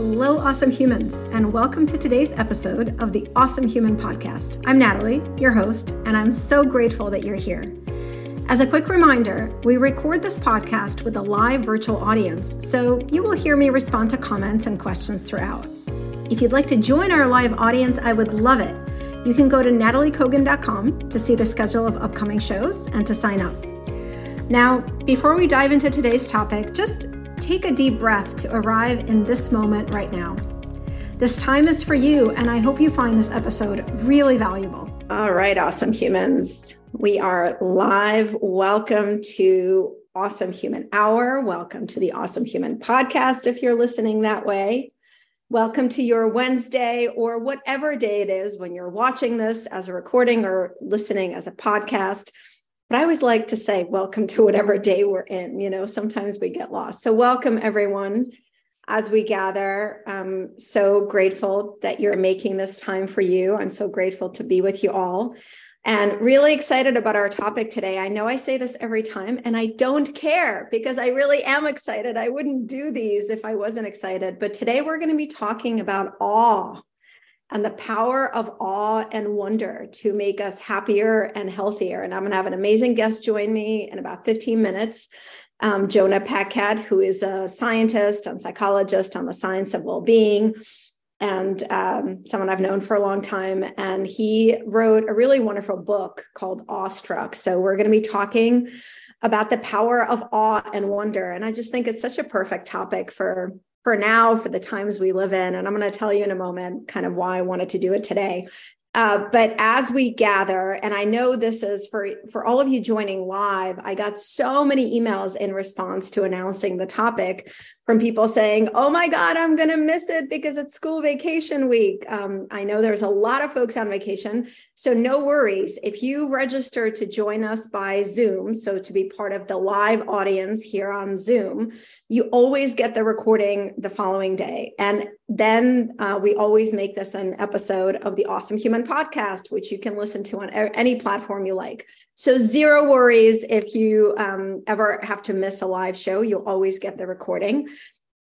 Hello, awesome humans, and welcome to today's episode of the Awesome Human Podcast. I'm Nataly, your host, and I'm so grateful that you're here. As a quick reminder, we record this podcast with a live virtual audience, so you will hear me respond to comments and questions throughout. If you'd like to join our live audience, I would love it. You can go to natalykogan.com to see the schedule of upcoming shows and to sign up. Now, before we dive into today's topic, just take a deep breath to arrive in this moment right now. This time is for you, and I hope you find this episode really valuable. All right, awesome humans. We are live. Welcome to Awesome Human Hour. Welcome to the Awesome Human Podcast if you're listening that way. Welcome to your Wednesday or whatever day it is when you're watching this as a recording or listening as a podcast. But I always like to say, welcome to whatever day we're in. You know, sometimes we get lost. So, welcome everyone as we gather. I'm so grateful that you're making this time for you. I'm so grateful to be with you all and really excited about our topic today. I know I say this every time, and I don't care because I really am excited. I wouldn't do these if I wasn't excited. But today we're going to be talking about awe and the power of awe and wonder to make us happier and healthier. And I'm going to have an amazing guest join me in about 15 minutes. Um, Jonah Paquette, who is a scientist and psychologist on the science of well being, and um, someone I've known for a long time. And he wrote a really wonderful book called Awestruck. So we're going to be talking about the power of awe and wonder. And I just think it's such a perfect topic for for now, for the times we live in. And I'm going to tell you in a moment kind of why I wanted to do it today. Uh, but as we gather, and I know this is for for all of you joining live, I got so many emails in response to announcing the topic from people saying, "Oh my God, I'm going to miss it because it's school vacation week." Um, I know there's a lot of folks on vacation, so no worries. If you register to join us by Zoom, so to be part of the live audience here on Zoom, you always get the recording the following day, and then uh, we always make this an episode of the Awesome Human podcast, which you can listen to on any platform you like. So, zero worries if you um, ever have to miss a live show, you'll always get the recording.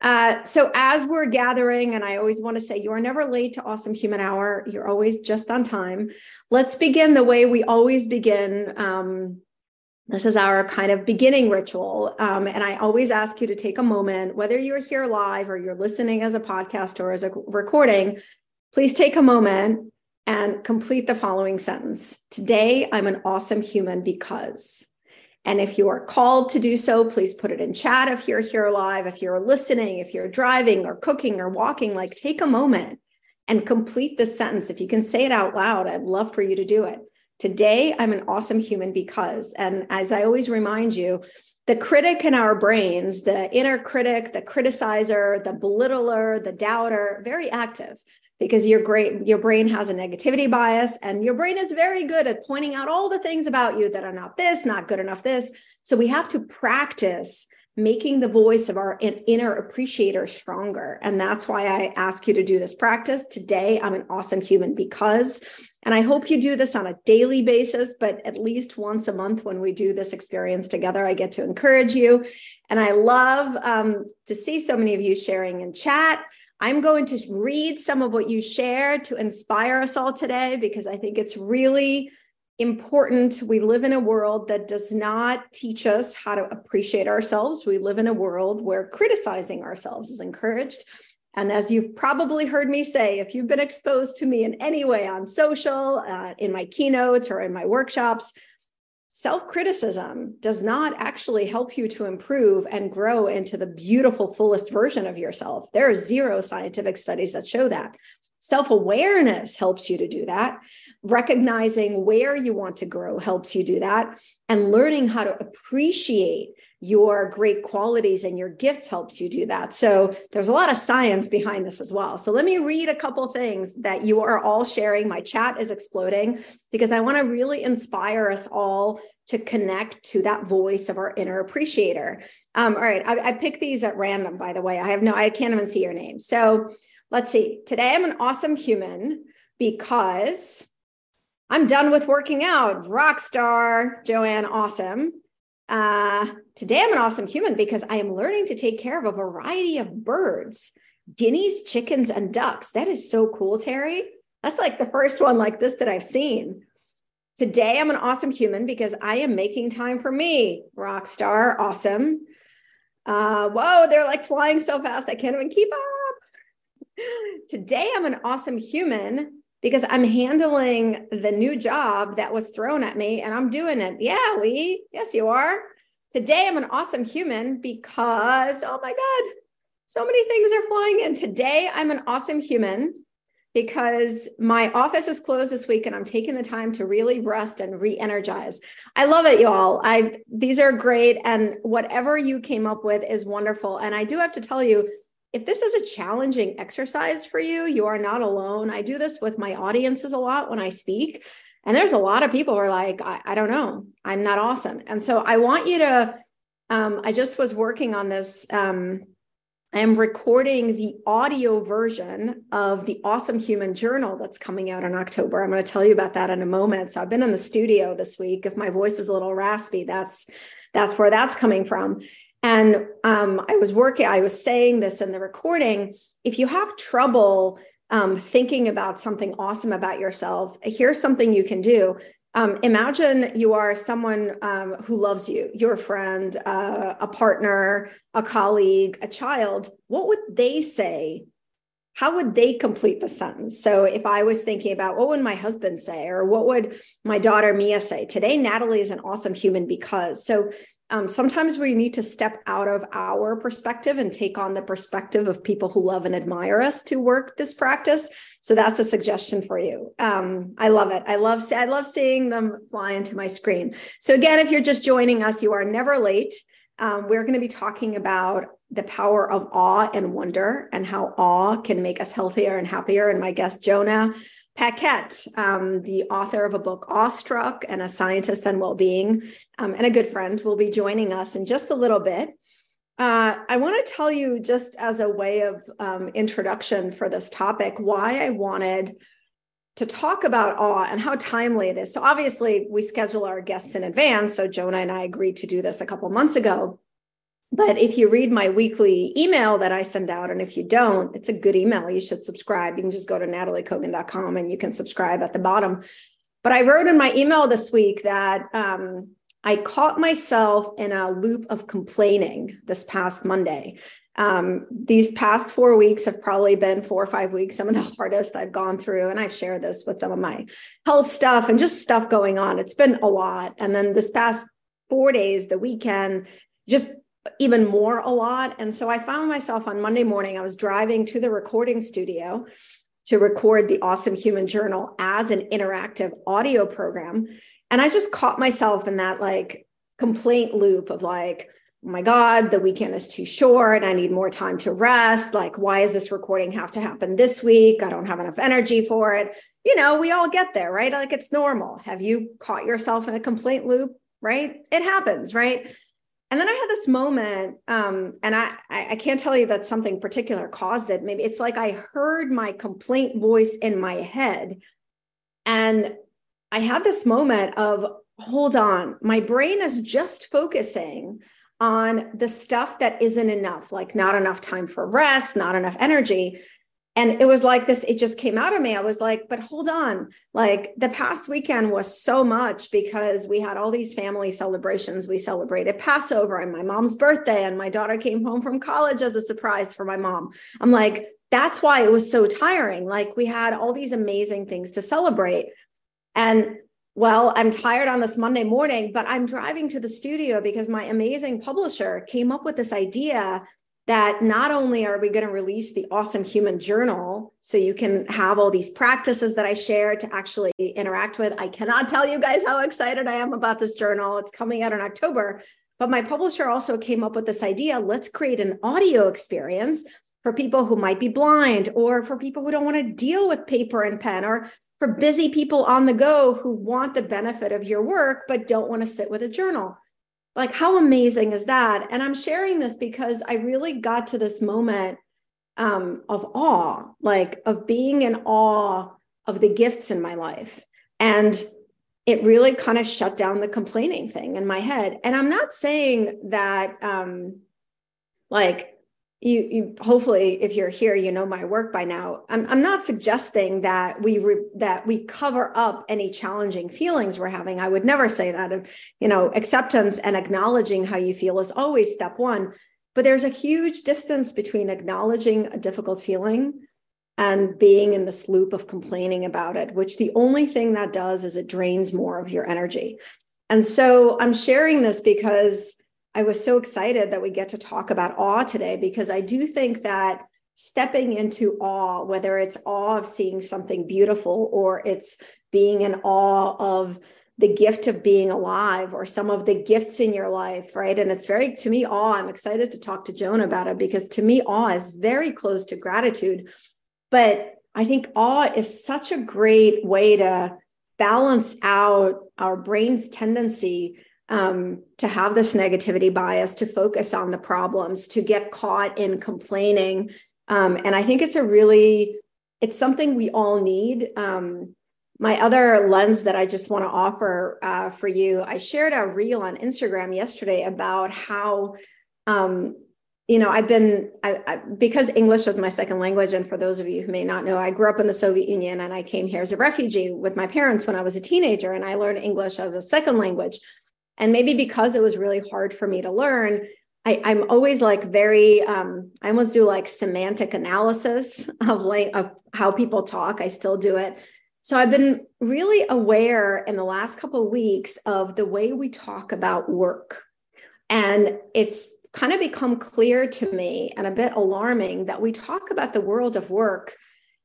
Uh, so, as we're gathering, and I always want to say, you are never late to Awesome Human Hour, you're always just on time. Let's begin the way we always begin. Um, this is our kind of beginning ritual. Um, and I always ask you to take a moment, whether you're here live or you're listening as a podcast or as a recording, please take a moment and complete the following sentence Today, I'm an awesome human because. And if you are called to do so, please put it in chat if you're here live, if you're listening, if you're driving or cooking or walking, like take a moment and complete this sentence. If you can say it out loud, I'd love for you to do it. Today, I'm an awesome human because, and as I always remind you, the critic in our brains, the inner critic, the criticizer, the belittler, the doubter, very active because your great your brain has a negativity bias and your brain is very good at pointing out all the things about you that are not this, not good enough this. So we have to practice making the voice of our inner appreciator stronger. And that's why I ask you to do this practice. Today, I'm an awesome human because, and I hope you do this on a daily basis, but at least once a month when we do this experience together, I get to encourage you. And I love um, to see so many of you sharing in chat. I'm going to read some of what you shared to inspire us all today because I think it's really important. We live in a world that does not teach us how to appreciate ourselves. We live in a world where criticizing ourselves is encouraged. And as you've probably heard me say, if you've been exposed to me in any way on social, uh, in my keynotes, or in my workshops, self criticism does not actually help you to improve and grow into the beautiful, fullest version of yourself. There are zero scientific studies that show that. Self awareness helps you to do that recognizing where you want to grow helps you do that and learning how to appreciate your great qualities and your gifts helps you do that. So there's a lot of science behind this as well. So let me read a couple things that you are all sharing. My chat is exploding because i want to really inspire us all to connect to that voice of our inner appreciator. Um, all right I, I picked these at random by the way. I have no i can't even see your name. So let's see. Today i'm an awesome human because I'm done with working out. Rock star, Joanne, awesome. Uh, today I'm an awesome human because I am learning to take care of a variety of birds. guineas, chickens, and ducks. That is so cool, Terry. That's like the first one like this that I've seen. Today, I'm an awesome human because I am making time for me. Rock star, awesome. Uh, whoa, they're like flying so fast, I can't even keep up. Today, I'm an awesome human because I'm handling the new job that was thrown at me and I'm doing it. Yeah, we, yes, you are. Today, I'm an awesome human because, oh my God, so many things are flying in. Today, I'm an awesome human because my office is closed this week and I'm taking the time to really rest and re-energize. I love it, y'all. I these are great and whatever you came up with is wonderful. And I do have to tell you, if this is a challenging exercise for you, you are not alone. I do this with my audiences a lot when I speak. And there's a lot of people who are like, I, I don't know, I'm not awesome. And so I want you to, um, I just was working on this. Um, I am recording the audio version of the Awesome Human Journal that's coming out in October. I'm going to tell you about that in a moment. So I've been in the studio this week. If my voice is a little raspy, that's that's where that's coming from. And um, I was working, I was saying this in the recording. If you have trouble um, thinking about something awesome about yourself, here's something you can do. Um, imagine you are someone um, who loves you, your friend, uh, a partner, a colleague, a child. What would they say how would they complete the sentence? So if I was thinking about what would my husband say, or what would my daughter Mia say? Today, Nataly is an awesome human because. So um, sometimes we need to step out of our perspective and take on the perspective of people who love and admire us to work this practice. So that's a suggestion for you. Um, I love it. I love I love seeing them fly into my screen. So again, if you're just joining us, you are never late. Um, we're going to be talking about the power of awe and wonder and how awe can make us healthier and happier. And my guest, Jonah Paquette, um, the author of a book, Awestruck, and a scientist on well being, um, and a good friend, will be joining us in just a little bit. Uh, I want to tell you, just as a way of um, introduction for this topic, why I wanted to talk about awe and how timely it is. So, obviously, we schedule our guests in advance. So, Jonah and I agreed to do this a couple months ago. But if you read my weekly email that I send out, and if you don't, it's a good email. You should subscribe. You can just go to natalykogan.com and you can subscribe at the bottom. But I wrote in my email this week that um, I caught myself in a loop of complaining this past Monday. Um, these past four weeks have probably been four or five weeks, some of the hardest I've gone through. And I've shared this with some of my health stuff and just stuff going on. It's been a lot. And then this past four days, the weekend, just even more a lot. And so I found myself on Monday morning, I was driving to the recording studio to record the Awesome Human Journal as an interactive audio program. And I just caught myself in that like complaint loop of like, oh my God, the weekend is too short. I need more time to rest. Like, why is this recording have to happen this week? I don't have enough energy for it. You know, we all get there, right? Like, it's normal. Have you caught yourself in a complaint loop? Right? It happens, right? And then I had this moment, um, and I, I can't tell you that something particular caused it. Maybe it's like I heard my complaint voice in my head, and I had this moment of, hold on, my brain is just focusing on the stuff that isn't enough, like not enough time for rest, not enough energy and it was like this it just came out of me. I was like but hold on. Like the past weekend was so much because we had all these family celebrations. We celebrated passover and my mom's birthday and my daughter came home from college as a surprise for my mom. I'm like that's why it was so tiring. Like we had all these amazing things to celebrate. And well, I'm tired on this Monday morning, but I'm driving to the studio because my amazing publisher came up with this idea that not only are we going to release the awesome human journal so you can have all these practices that I share to actually interact with. I cannot tell you guys how excited I am about this journal. It's coming out in October. But my publisher also came up with this idea let's create an audio experience for people who might be blind or for people who don't want to deal with paper and pen or for busy people on the go who want the benefit of your work but don't want to sit with a journal. Like, how amazing is that? And I'm sharing this because I really got to this moment um, of awe, like of being in awe of the gifts in my life. And it really kind of shut down the complaining thing in my head. And I'm not saying that, um, like, you, you hopefully if you're here you know my work by now. I'm, I'm not suggesting that we re, that we cover up any challenging feelings we're having. I would never say that. You know acceptance and acknowledging how you feel is always step one. But there's a huge distance between acknowledging a difficult feeling and being in this loop of complaining about it which the only thing that does is it drains more of your energy. And so i'm sharing this because I was so excited that we get to talk about awe today because I do think that stepping into awe, whether it's awe of seeing something beautiful or it's being in awe of the gift of being alive or some of the gifts in your life, right? And it's very, to me, awe. I'm excited to talk to Jonah about it because to me, awe is very close to gratitude. But I think awe is such a great way to balance out our brain's tendency um, to have this negativity bias, to focus on the problems, to get caught in complaining. Um, and I think it's a really, it's something we all need. Um, my other lens that I just want to offer uh, for you, I shared a reel on Instagram yesterday about how, um, you know, I've been, I, I, because English is my second language. And for those of you who may not know, I grew up in the Soviet Union and I came here as a refugee with my parents when I was a teenager and I learned English as a second language. And maybe because it was really hard for me to learn, I, am always like very, um, I almost do like semantic analysis of like of how people talk. I still do it. So I've been really aware in the last couple of weeks of the way we talk about work. And it's kind of become clear to me and a bit alarming that we talk about the world of work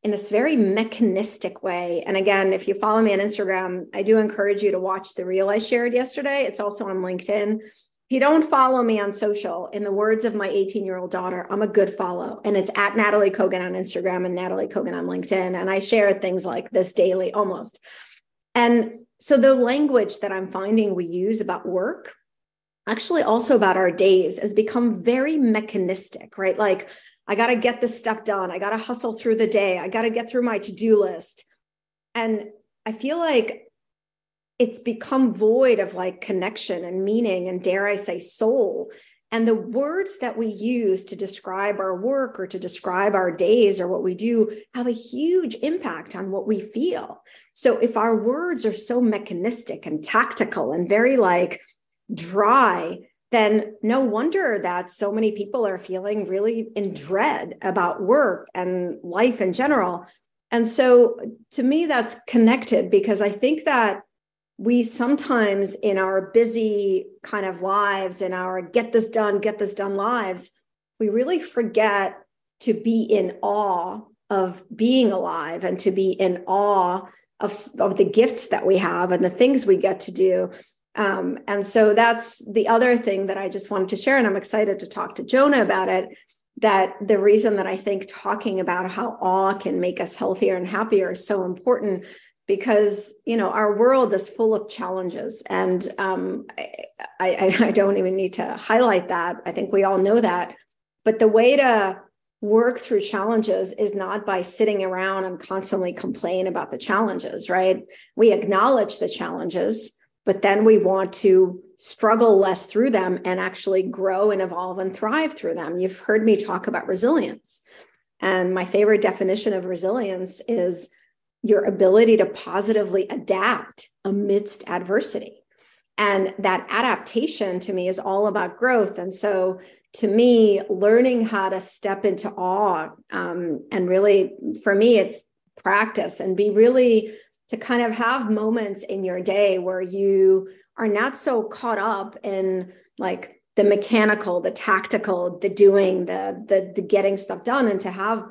in this very mechanistic way. And again, if you follow me on Instagram, I do encourage you to watch the reel I shared yesterday. It's also on LinkedIn. If you don't follow me on social, in the words of my 18 year old daughter, I'm a good follow. And it's at Nataly Kogan on Instagram and Nataly Kogan on LinkedIn. And I share things like this daily almost. And so the language that I'm finding we use about work, actually also about our days, has become very mechanistic, right? Like I got to get this stuff done. I got to hustle through the day. I got to get through my to do list. And I feel like it's become void of like connection and meaning and dare I say soul. And the words that we use to describe our work or to describe our days or what we do have a huge impact on what we feel. So if our words are so mechanistic and tactical and very like dry, then no wonder that so many people are feeling really in dread about work and life in general. And so to me, that's connected because I think that we sometimes in our busy kind of lives, in our get this done, get this done lives, we really forget to be in awe of being alive and to be in awe of, of the gifts that we have and the things we get to do um, and so that's the other thing that I just wanted to share. And I'm excited to talk to Jonah about it. That the reason that I think talking about how awe can make us healthier and happier is so important because you know our world is full of challenges and um, I, I, I don't even need to highlight that i think we all know that but the way to work through challenges is not by sitting around and constantly complain about the challenges right we acknowledge the challenges but then we want to struggle less through them and actually grow and evolve and thrive through them. You've heard me talk about resilience. And my favorite definition of resilience is your ability to positively adapt amidst adversity. And that adaptation to me is all about growth. And so, to me, learning how to step into awe um, and really, for me, it's practice and be really to kind of have moments in your day where you are not so caught up in like the mechanical the tactical the doing the the, the getting stuff done and to have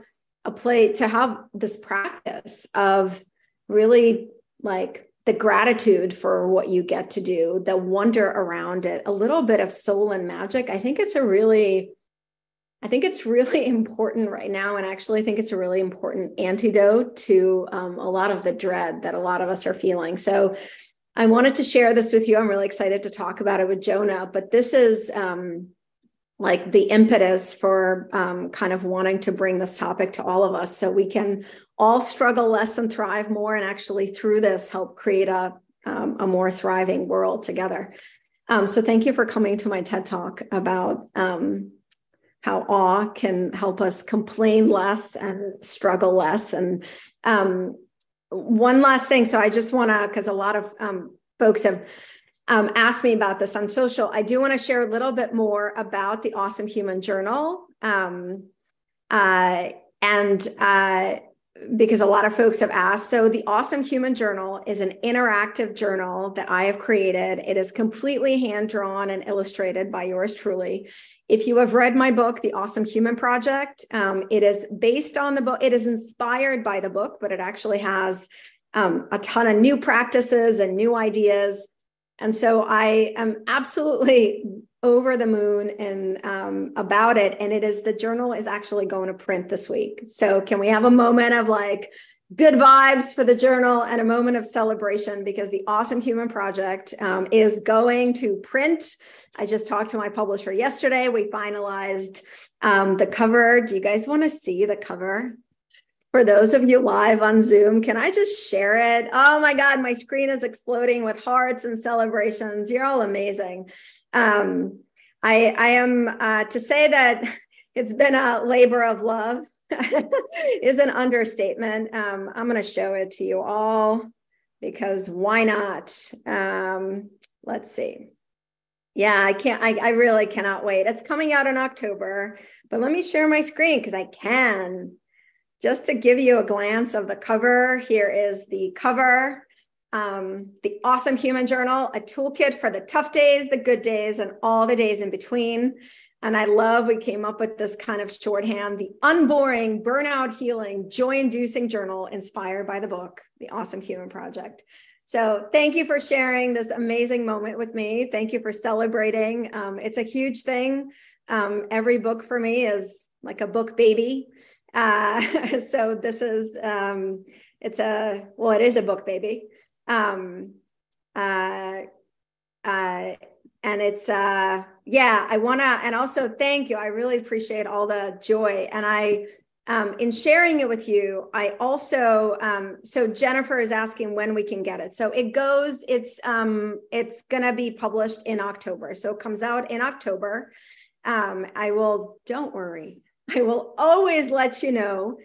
a play to have this practice of really like the gratitude for what you get to do the wonder around it a little bit of soul and magic i think it's a really I think it's really important right now. And actually, I think it's a really important antidote to um, a lot of the dread that a lot of us are feeling. So, I wanted to share this with you. I'm really excited to talk about it with Jonah, but this is um, like the impetus for um, kind of wanting to bring this topic to all of us so we can all struggle less and thrive more and actually through this help create a, um, a more thriving world together. Um, so thank you for coming to my TED talk about um, how awe can help us complain less and struggle less. And um, one last thing. So I just want to, because a lot of um, folks have um, asked me about this on social. I do want to share a little bit more about the Awesome Human Journal. Um, uh, and uh, because a lot of folks have asked. So, the Awesome Human Journal is an interactive journal that I have created. It is completely hand drawn and illustrated by yours truly. If you have read my book, The Awesome Human Project, um, it is based on the book, it is inspired by the book, but it actually has um, a ton of new practices and new ideas. And so I am absolutely over the moon and um, about it. And it is the journal is actually going to print this week. So can we have a moment of like good vibes for the journal and a moment of celebration because the Awesome Human Project um, is going to print. I just talked to my publisher yesterday. We finalized um, the cover. Do you guys want to see the cover? For those of you live on Zoom, can I just share it? Oh my God, my screen is exploding with hearts and celebrations. You're all amazing. Um, I, I am uh, to say that it's been a labor of love is an understatement. Um, I'm going to show it to you all because why not? Um, let's see. Yeah, I can't, I, I really cannot wait. It's coming out in October, but let me share my screen because I can. Just to give you a glance of the cover, here is the cover um, the Awesome Human Journal, a toolkit for the tough days, the good days, and all the days in between. And I love we came up with this kind of shorthand, the unboring, burnout healing, joy inducing journal inspired by the book, The Awesome Human Project. So thank you for sharing this amazing moment with me. Thank you for celebrating. Um, it's a huge thing. Um, every book for me is like a book baby. Uh, so this is, um, it's a, well, it is a book baby. Um uh uh and it's uh yeah i want to and also thank you. I really appreciate all the joy. And i um in sharing it with you i also um so jennifer is asking when we can get it. So it goes it's um it's gonna be published in october. So it comes out in october. Um i will don't worry i will always let you know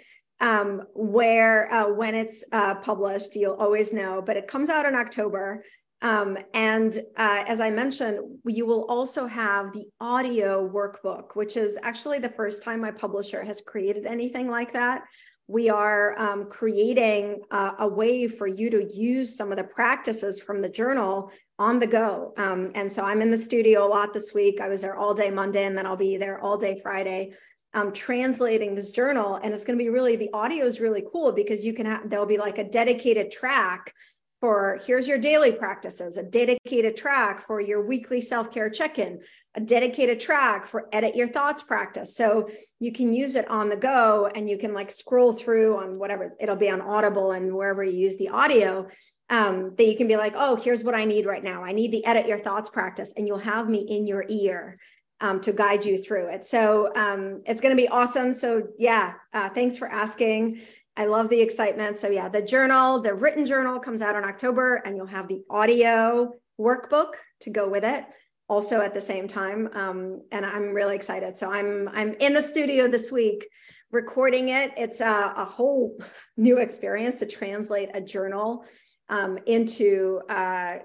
um, where uh, when it's uh, published, you'll always know, but it comes out in October. Um, and uh, as I mentioned, you will also have the audio workbook, which is actually the first time my publisher has created anything like that. We are um, creating uh, a way for you to use some of the practices from the journal on the go. Um, and so I'm in the studio a lot this week. I was there all day Monday, and then I'll be there all day Friday um, translating this journal. And it's going to be really, the audio is really cool because you can have, there'll be like a dedicated track for here's your daily practices, a dedicated track for your weekly self care check in, a dedicated track for edit your thoughts practice. So you can use it on the go and you can like scroll through on whatever, it'll be on Audible and wherever you use the audio. Um, that you can be like, oh, here's what I need right now. I need the edit your thoughts practice, and you'll have me in your ear um, to guide you through it. So um, it's going to be awesome. So, yeah, uh, thanks for asking. I love the excitement. So, yeah, the journal, the written journal comes out in October, and you'll have the audio workbook to go with it also at the same time um, and i'm really excited so i'm i'm in the studio this week recording it it's a, a whole new experience to translate a journal um, into uh,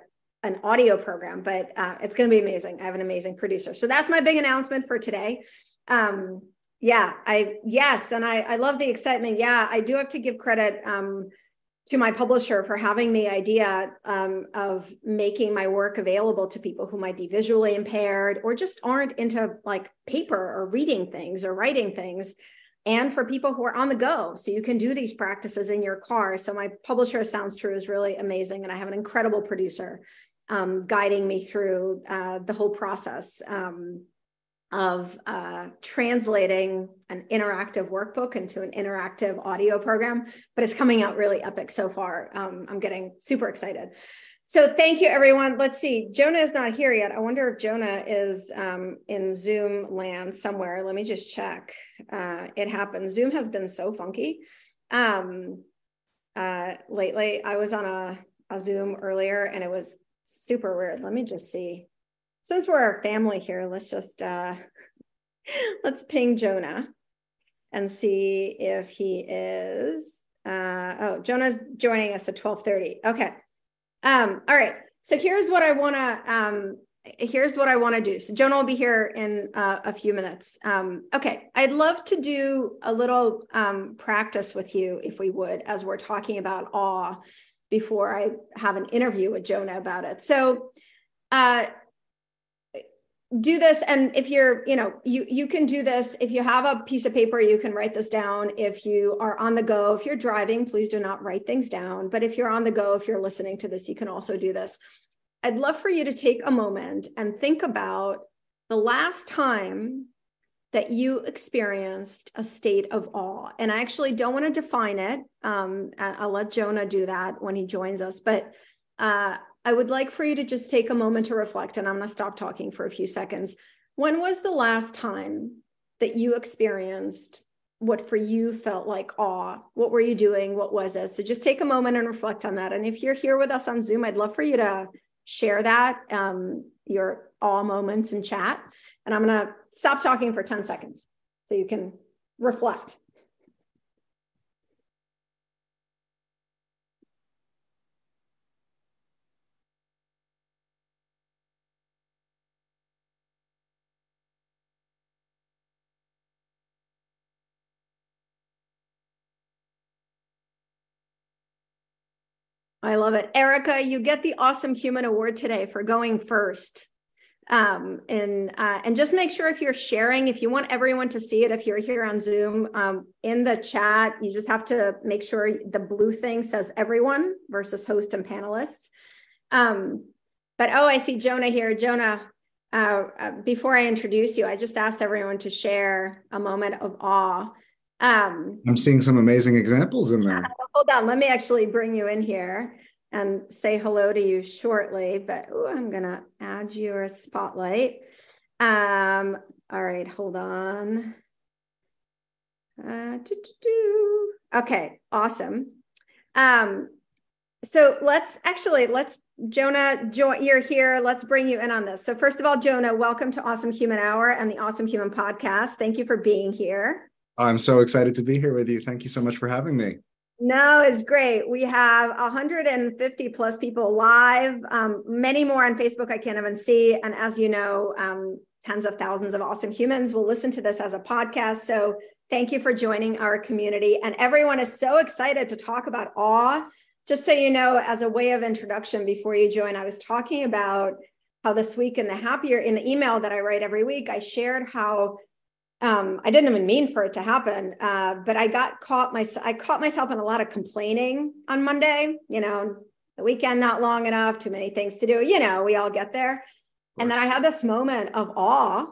an audio program, but uh, it's going to be amazing. I have an amazing producer. So that's my big announcement for today. Um, yeah, I, yes. And I, I love the excitement. Yeah, I do have to give credit um, to my publisher for having the idea um, of making my work available to people who might be visually impaired or just aren't into like paper or reading things or writing things and for people who are on the go. So you can do these practices in your car. So my publisher Sounds True is really amazing. And I have an incredible producer um, guiding me through uh, the whole process um, of uh, translating an interactive workbook into an interactive audio program. But it's coming out really epic so far. Um, I'm getting super excited. So thank you, everyone. Let's see. Jonah is not here yet. I wonder if Jonah is um, in Zoom land somewhere. Let me just check. Uh, it happens. Zoom has been so funky um, uh, lately. I was on a, a Zoom earlier and it was super weird. Let me just see. Since we're a family here, let's just uh let's ping Jonah and see if he is. Uh, oh, Jonah's joining us at 1230. Okay. Um, all right. So here's what I want to um, here's what I want to do. So Jonah will be here in uh, a few minutes. Um, okay, I'd love to do a little um, practice with you, if we would, as we're talking about awe, before I have an interview with Jonah about it. So, uh, do this and if you're you know you you can do this if you have a piece of paper you can write this down if you are on the go if you're driving please do not write things down but if you're on the go if you're listening to this you can also do this I'd love for you to take a moment and think about the last time that you experienced a state of awe. And I actually don't want to define it. Um, I'll let Jonah do that when he joins us. But uh, I would like for you to just take a moment to reflect. And I'm going to stop talking for a few seconds. When was the last time that you experienced what for you felt like awe? What were you doing? What was it? So just take a moment and reflect on that. And if you're here with us on Zoom, I'd love for you to share that, um, your all moments in chat. And I'm going to stop talking for 10 seconds so you can reflect. I love it. Erica, you get the Awesome Human Award today for going first. Um, and uh, and just make sure if you're sharing, if you want everyone to see it, if you're here on Zoom, um, in the chat, you just have to make sure the blue thing says everyone versus host and panelists. Um, but oh, I see Jonah here. Jonah, uh, uh, before I introduce you, I just asked everyone to share a moment of awe. Um, I'm seeing some amazing examples in there. Hold on, let me actually bring you in here and say hello to you shortly, but ooh, I'm gonna add your spotlight. Um, all right, hold on. Uh, okay, awesome. Um, so let's actually let's Jonah, join, you're here. Let's bring you in on this. So first of all, Jonah, welcome to Awesome Human Hour and the Awesome Human Podcast. Thank you for being here. I'm so excited to be here with you. Thank you so much for having me. No, it's great. We have 150 plus people live, um, many more on Facebook I can't even see. And as you know, um, tens of thousands of awesome humans will listen to this as a podcast. So thank you for joining our community. And everyone is so excited to talk about awe. Just so you know, as a way of introduction before you join, I was talking about how this week in the happier in the email that I write every week, I shared how um, I didn't even mean for it to happen, uh, but I got caught my I caught myself in a lot of complaining on Monday. You know, the weekend not long enough, too many things to do. You know, we all get there, and then I had this moment of awe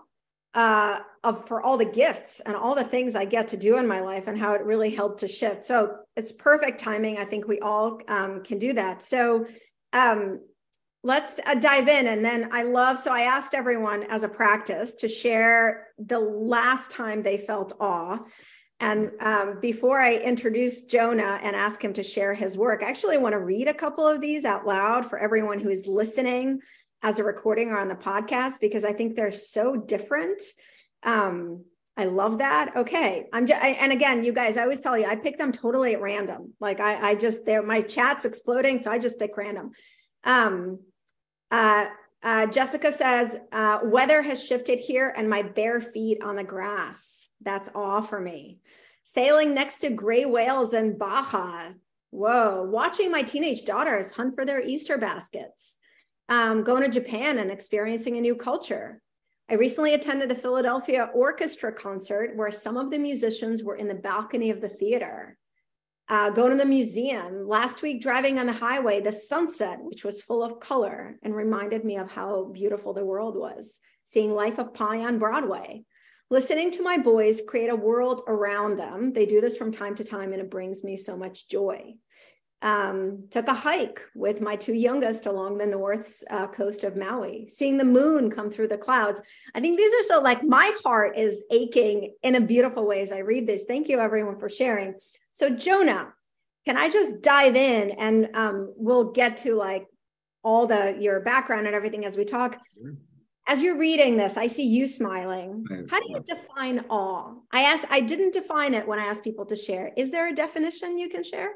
uh, of for all the gifts and all the things I get to do in my life, and how it really helped to shift. So it's perfect timing. I think we all um, can do that. So um, let's uh, dive in and then i love so i asked everyone as a practice to share the last time they felt awe and um, before i introduce jonah and ask him to share his work i actually want to read a couple of these out loud for everyone who is listening as a recording or on the podcast because i think they're so different um, I love that. Okay. I'm just, I, and again, you guys, I always tell you, I pick them totally at random. Like I, I just, they're, my chat's exploding. So I just pick random. Um, uh, uh, Jessica says, uh, weather has shifted here and my bare feet on the grass. That's all for me. Sailing next to gray whales in Baja. Whoa. Watching my teenage daughters hunt for their Easter baskets. Um, going to Japan and experiencing a new culture. I recently attended a Philadelphia orchestra concert where some of the musicians were in the balcony of the theater uh, going to the museum. Last week, driving on the highway, the sunset, which was full of color and reminded me of how beautiful the world was. Seeing Life of Pi on Broadway. Listening to my boys create a world around them. They do this from time to time, and it brings me so much joy. Um, took a hike with my two youngest along the north uh, coast of Maui, seeing the moon come through the clouds. I think these are so like my heart is aching in a beautiful way as I read this. Thank you, everyone, for sharing. So, Jonah, can I just dive in and um, we'll get to like all the your background and everything as we talk. Sure. as you're reading this, I see you smiling. How do you define awe? I asked, I didn't define it when I asked people to share. Is there a definition you can share?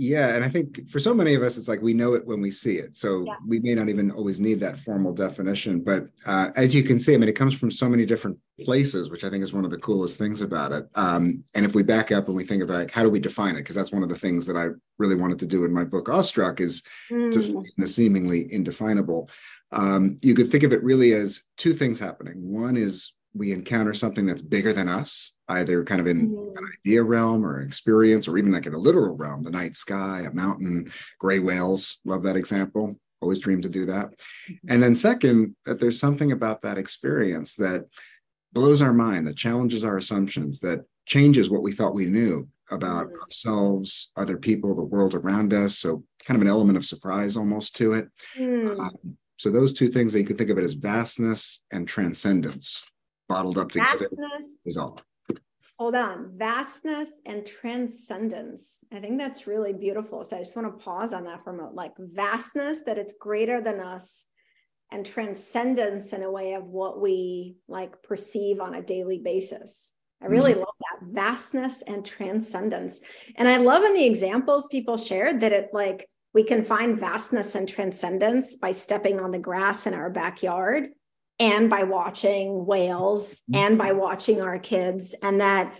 Yeah, and I think for so many of us, it's like we know it when we see it. So Yeah. we may not even always need that formal definition. But uh, as you can see, I mean, it comes from so many different places, which I think is one of the coolest things about it. Um, and if we back up and we think about like, how do we define it? Because that's one of the things that I really wanted to do in my book, Awestruck, is Mm, the seemingly indefinable. Um, you could think of it really as two things happening. One is we encounter something that's bigger than us, either kind of in mm, an idea realm or experience, or even like in a literal realm, the night sky, a mountain, gray whales. Love that example. Always dream to do that. And then, second, that there's something about that experience that blows our mind, that challenges our assumptions, that changes what we thought we knew about Mhm. ourselves, other people, the world around us. So, kind of an element of surprise almost to it. mm. Um, so, those two things that you could think of it as vastness and transcendence bottled up together Vastness, is all. hold on. Vastness and transcendence. I think that's really beautiful. So I just want to pause on that for a moment. Like vastness, that it's greater than us, and transcendence in a way of what we like perceive on a daily basis. I really mm-hmm. love that vastness and transcendence. And I love in the examples people shared that it like we can find vastness and transcendence by stepping on the grass in our backyard and by watching whales mm-hmm. and by watching our kids and that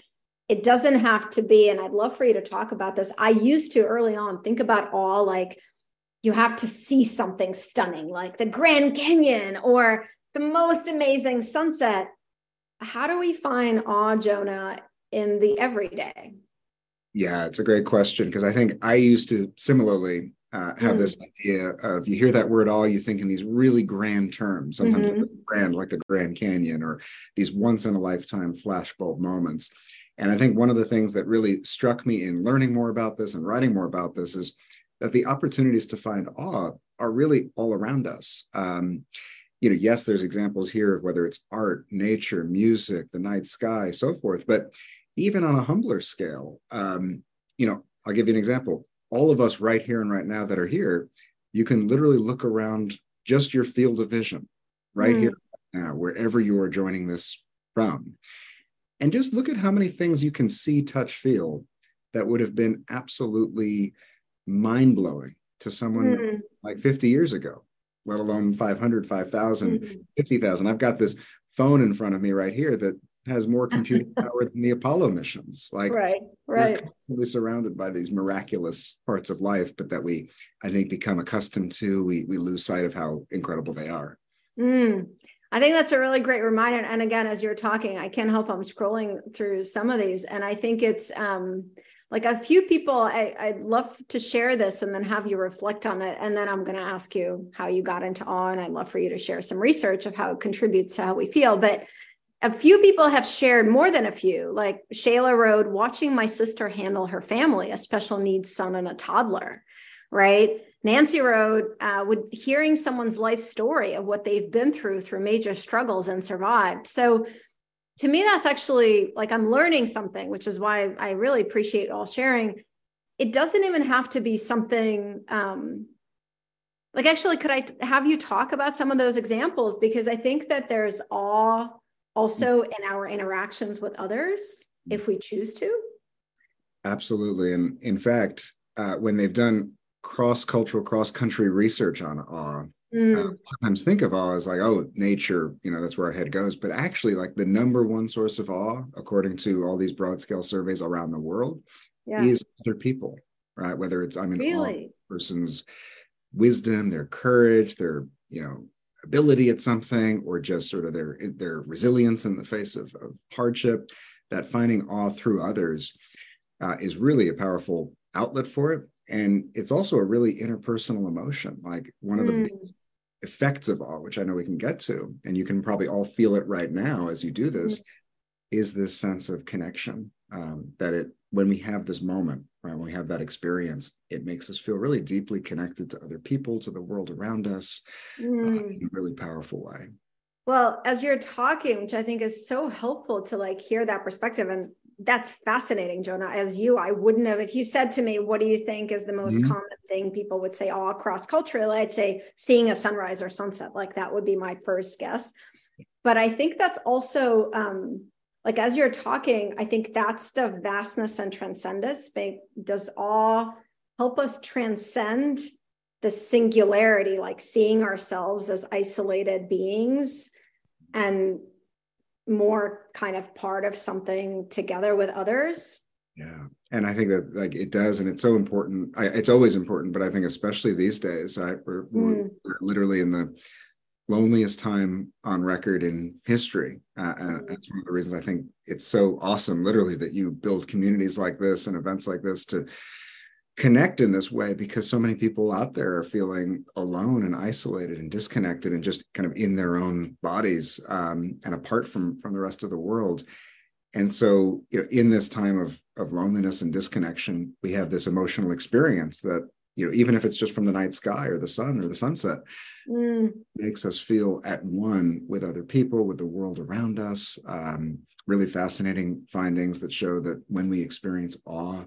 it doesn't have to be and I'd love for you to talk about this. I used to early on think about all like you have to see something stunning like the Grand Canyon or the most amazing sunset. How do we find awe, Jonah, in the everyday? Yeah, it's a great question because I think I used to similarly uh, have Mm. this idea of you hear that word all, you think in these really grand terms, sometimes Mhm. grand like the Grand Canyon or these once in a lifetime flashbulb moments. And I think one of the things that really struck me in learning more about this and writing more about this is that the opportunities to find awe are really all around us. Um, you know, yes, there's examples here of whether it's art, nature, music, the night sky, so forth, but even on a humbler scale, um, you know, I'll give you an example. All of us right here and right now that are here, you can literally look around just your field of vision right Mm. here right now, wherever you are joining this from. And just look at how many things you can see, touch, feel that would have been absolutely mind blowing to someone Mm, like 50 years ago, let alone 500, 5,000, mm. 50,000. I've got this phone in front of me right here that has more computing power than the Apollo missions. Like, Right, right. we're constantly surrounded by these miraculous parts of life, but that we, I think, become accustomed to. We we lose sight of how incredible they are. Mm. I think that's a really great reminder. And again, as you're talking, I can't help I'm scrolling through some of these, and I think it's um, like a few people. I, I'd love to share this and then have you reflect on it, and then I'm going to ask you how you got into awe, and I'd love for you to share some research of how it contributes to how we feel. But a few people have shared more than a few. Like Shayla Road, watching my sister handle her family, a special needs son and a toddler, right? Nancy Road, uh, would hearing someone's life story of what they've been through through major struggles and survived. So to me, that's actually like I'm learning something, which is why I really appreciate all sharing. It doesn't even have to be something um, like actually, could I have you talk about some of those examples? Because I think that there's awe also in our interactions with others if we choose to. Absolutely, and in fact, uh, when they've done cross-cultural, cross-country research on awe, Mm, uh, sometimes think of awe as like, oh, nature, you know, that's where our head goes. But actually, like the number one source of awe, according to all these broad scale surveys around the world, yeah. is other people, right? Whether it's awe of Really? a person's wisdom, their courage, their, you know, ability at something, or just sort of their their resilience in the face of, of hardship, that finding awe through others uh, is really a powerful outlet for it. And it's also a really interpersonal emotion. Like one of the Mm, effects of awe, which I know we can get to, and you can probably all feel it right now as you do this, is this sense of connection. Um, that it, when we have this moment, right, when we have that experience, it makes us feel really deeply connected to other people, to the world around us, uh, mm. in a really powerful way. Well, as you're talking, which I think is so helpful to like hear that perspective, and that's fascinating, Jonah. As you, I wouldn't have, if you said to me, what do you think is the most mm-hmm. common thing people would say all across culturally? I'd say seeing a sunrise or sunset. Like that would be my first guess. But I think that's also, um, like as you're talking, I think that's the vastness and transcendence. Does awe help us transcend the singularity, like seeing ourselves as isolated beings and more kind of part of something together with others yeah and i think that like it does and it's so important I, it's always important but i think especially these days I, we're, mm. we're literally in the loneliest time on record in history. Uh, uh, that's one of the reasons i think it's so awesome literally that you build communities like this and events like this to connect in this way because so many people out there are feeling alone and isolated and disconnected and just kind of in their own bodies um, and apart from from the rest of the world. And so you know, in this time of of loneliness and disconnection we have this emotional experience that you know even if it's just from the night sky or the sun or the sunset mm. makes us feel at one with other people with the world around us um, really fascinating findings that show that when we experience awe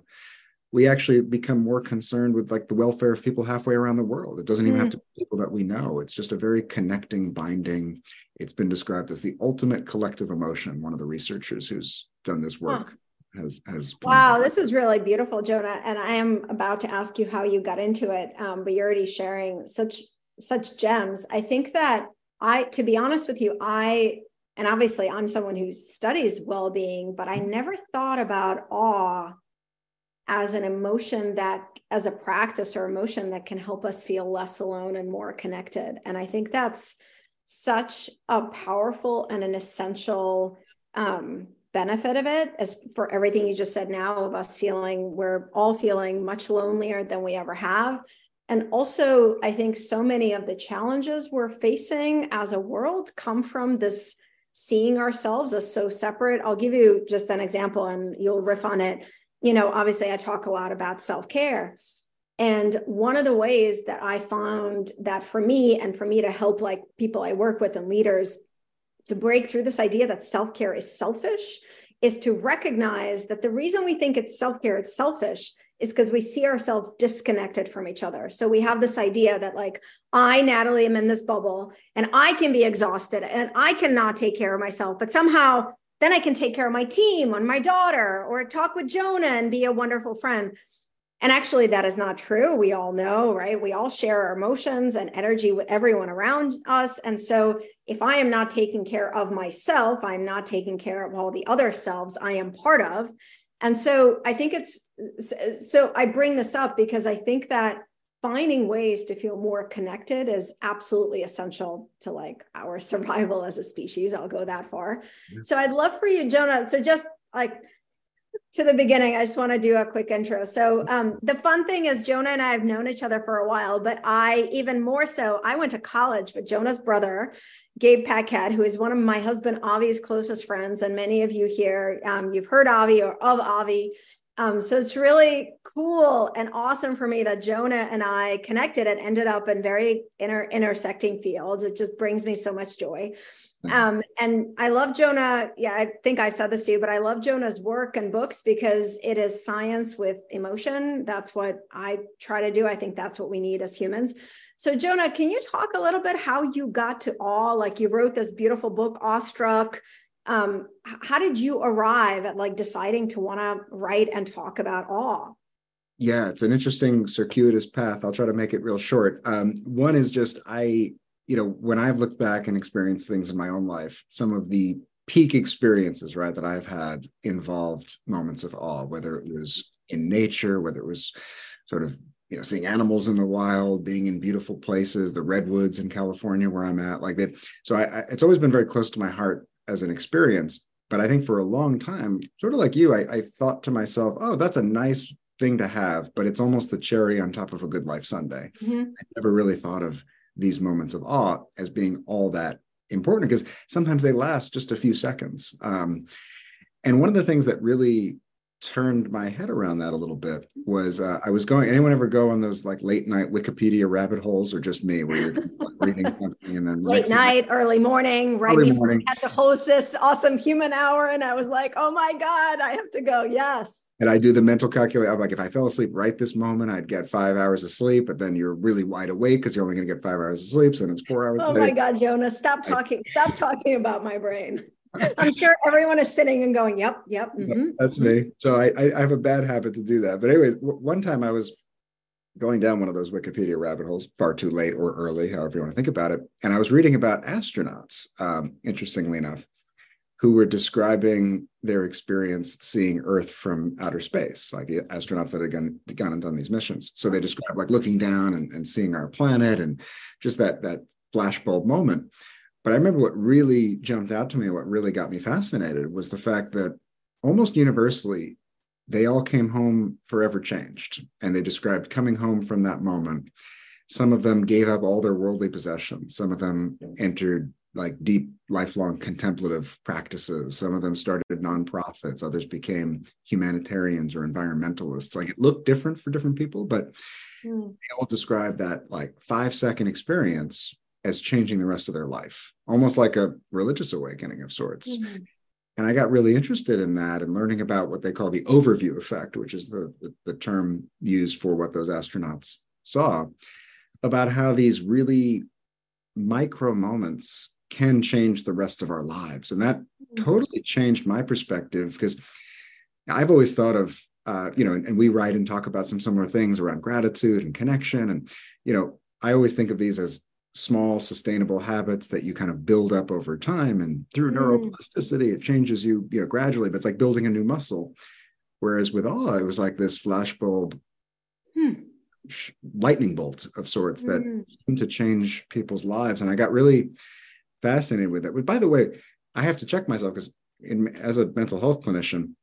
we actually become more concerned with like the welfare of people halfway around the world. It doesn't even mm. have to be people that we know. It's just a very connecting, binding. It's been described as the ultimate collective emotion. One of the researchers who's done this work huh. Has has. Wow, this is really beautiful, Jonah. And I am about to ask you how you got into it, um, but you're already sharing such such gems. I think that I, to be honest with you, I and obviously I'm someone who studies well-being, but I mm. never thought about awe as an emotion that as a practice or emotion that can help us feel less alone and more connected and i think that's such a powerful and an essential um, benefit of it as for everything you just said now of us feeling we're all feeling much lonelier than we ever have. And also i think so many of the challenges we're facing as a world come from this seeing ourselves as so separate. I'll give you just an example and you'll riff on it. You know, obviously I talk a lot about self care. And one of the ways that I found that for me and for me to help like people I work with and leaders to break through this idea that self care is selfish is to recognize that the reason we think it's self care, it's selfish, is because we see ourselves disconnected from each other. So we have this idea that, like, I, Nataly, am in this bubble and I can be exhausted and I cannot take care of myself, but somehow then I can take care of my team and my daughter or talk with Jonah and be a wonderful friend. And actually, that is not true. We all know, right? We all share our emotions and energy with everyone around us. And so, if I am not taking care of myself, I'm not taking care of all the other selves I am part of. And so, I think it's so I bring this up because I think that finding ways to feel more connected is absolutely essential to like our survival as a species. I'll go that far. Yeah. So I'd love for you, Jonah. So just like to the beginning, I just want to do a quick intro. So um, the fun thing is Jonah and I have known each other for a while, but I even more so, I went to college with Jonah's brother, Gabe Paquette, who is one of my husband Avi's closest friends. And many of you here, um, you've heard Avi or of Avi. Um, so it's really cool and awesome for me that Jonah and I connected and ended up in very inter- intersecting fields. It just brings me so much joy. Um, and I love Jonah. Yeah, I think I said this to you, but I love Jonah's work and books because it is science with emotion. That's what I try to do. I think that's what we need as humans. So, Jonah, can you talk a little bit how you got to awe? Like you wrote this beautiful book, Awestruck um, how did you arrive at like deciding to want to write and talk about awe yeah it's an interesting circuitous path. I'll try to make it real short. Um, one is just i you know when i've looked back and experienced things in my own life some of the peak experiences right that i've had involved moments of awe whether it was in nature whether it was sort of you know seeing animals in the wild being in beautiful places the redwoods in california where i'm at like that. So I, I, it's always been very close to my heart as an experience. But I think for a long time, sort of like you, I, I thought to myself, oh, that's a nice thing to have, but it's almost the cherry on top of a good life sundae. Mm-hmm. I never really thought of these moments of awe as being all that important because sometimes they last just a few seconds. Um, and one of the things that really turned my head around that a little bit was uh, I was going. Anyone ever go on those like late night Wikipedia rabbit holes, or just me, where you're reading something and then late night, early morning, right early before morning. I had to host this awesome human hour, and I was like, oh my god, I have to go. Yes. And I do the mental calculation. I'm like, if I fell asleep right this moment, I'd get five hours of sleep. But then you're really wide awake because you're only going to get five hours of sleep, so it's four hours. Oh my god, Jonah, stop talking! Stop talking about my brain. I'm sure everyone is sitting and going, "Yep, yep." Mm-hmm. That's me. So I, I have a bad habit to do that. But anyways, one time I was going down one of those Wikipedia rabbit holes, far too late or early, however you want to think about it, and I was reading about astronauts. Um, interestingly enough, who were describing their experience seeing Earth from outer space, like the astronauts that had gone, gone and done these missions. So they described like looking down and, and seeing our planet and just that that flashbulb moment. But I remember what really jumped out to me, what really got me fascinated was the fact that almost universally, they all came home forever changed. And they described coming home from that moment. Some of them gave up all their worldly possessions. Some of them entered like deep, lifelong contemplative practices. Some of them started nonprofits. Others became humanitarians or environmentalists. Like it looked different for different people, but mm. they all described that like five second experience as changing the rest of their life, almost like a religious awakening of sorts. Mm-hmm. And I got really interested in that and learning about what they call the overview effect, which is the, the, the term used for what those astronauts saw, about how these really micro moments can change the rest of our lives. And that mm-hmm. totally changed my perspective because I've always thought of, uh, you know, and, and, we write and talk about some similar things around gratitude and connection. And, you know, I always think of these as small sustainable habits that you kind of build up over time and through mm. neuroplasticity it changes you you know gradually but it's like building a new muscle whereas with awe it was like this flashbulb hmm. lightning bolt of sorts that mm. seemed to change people's lives and i got really fascinated with it but by the way i have to check myself because as a mental health clinician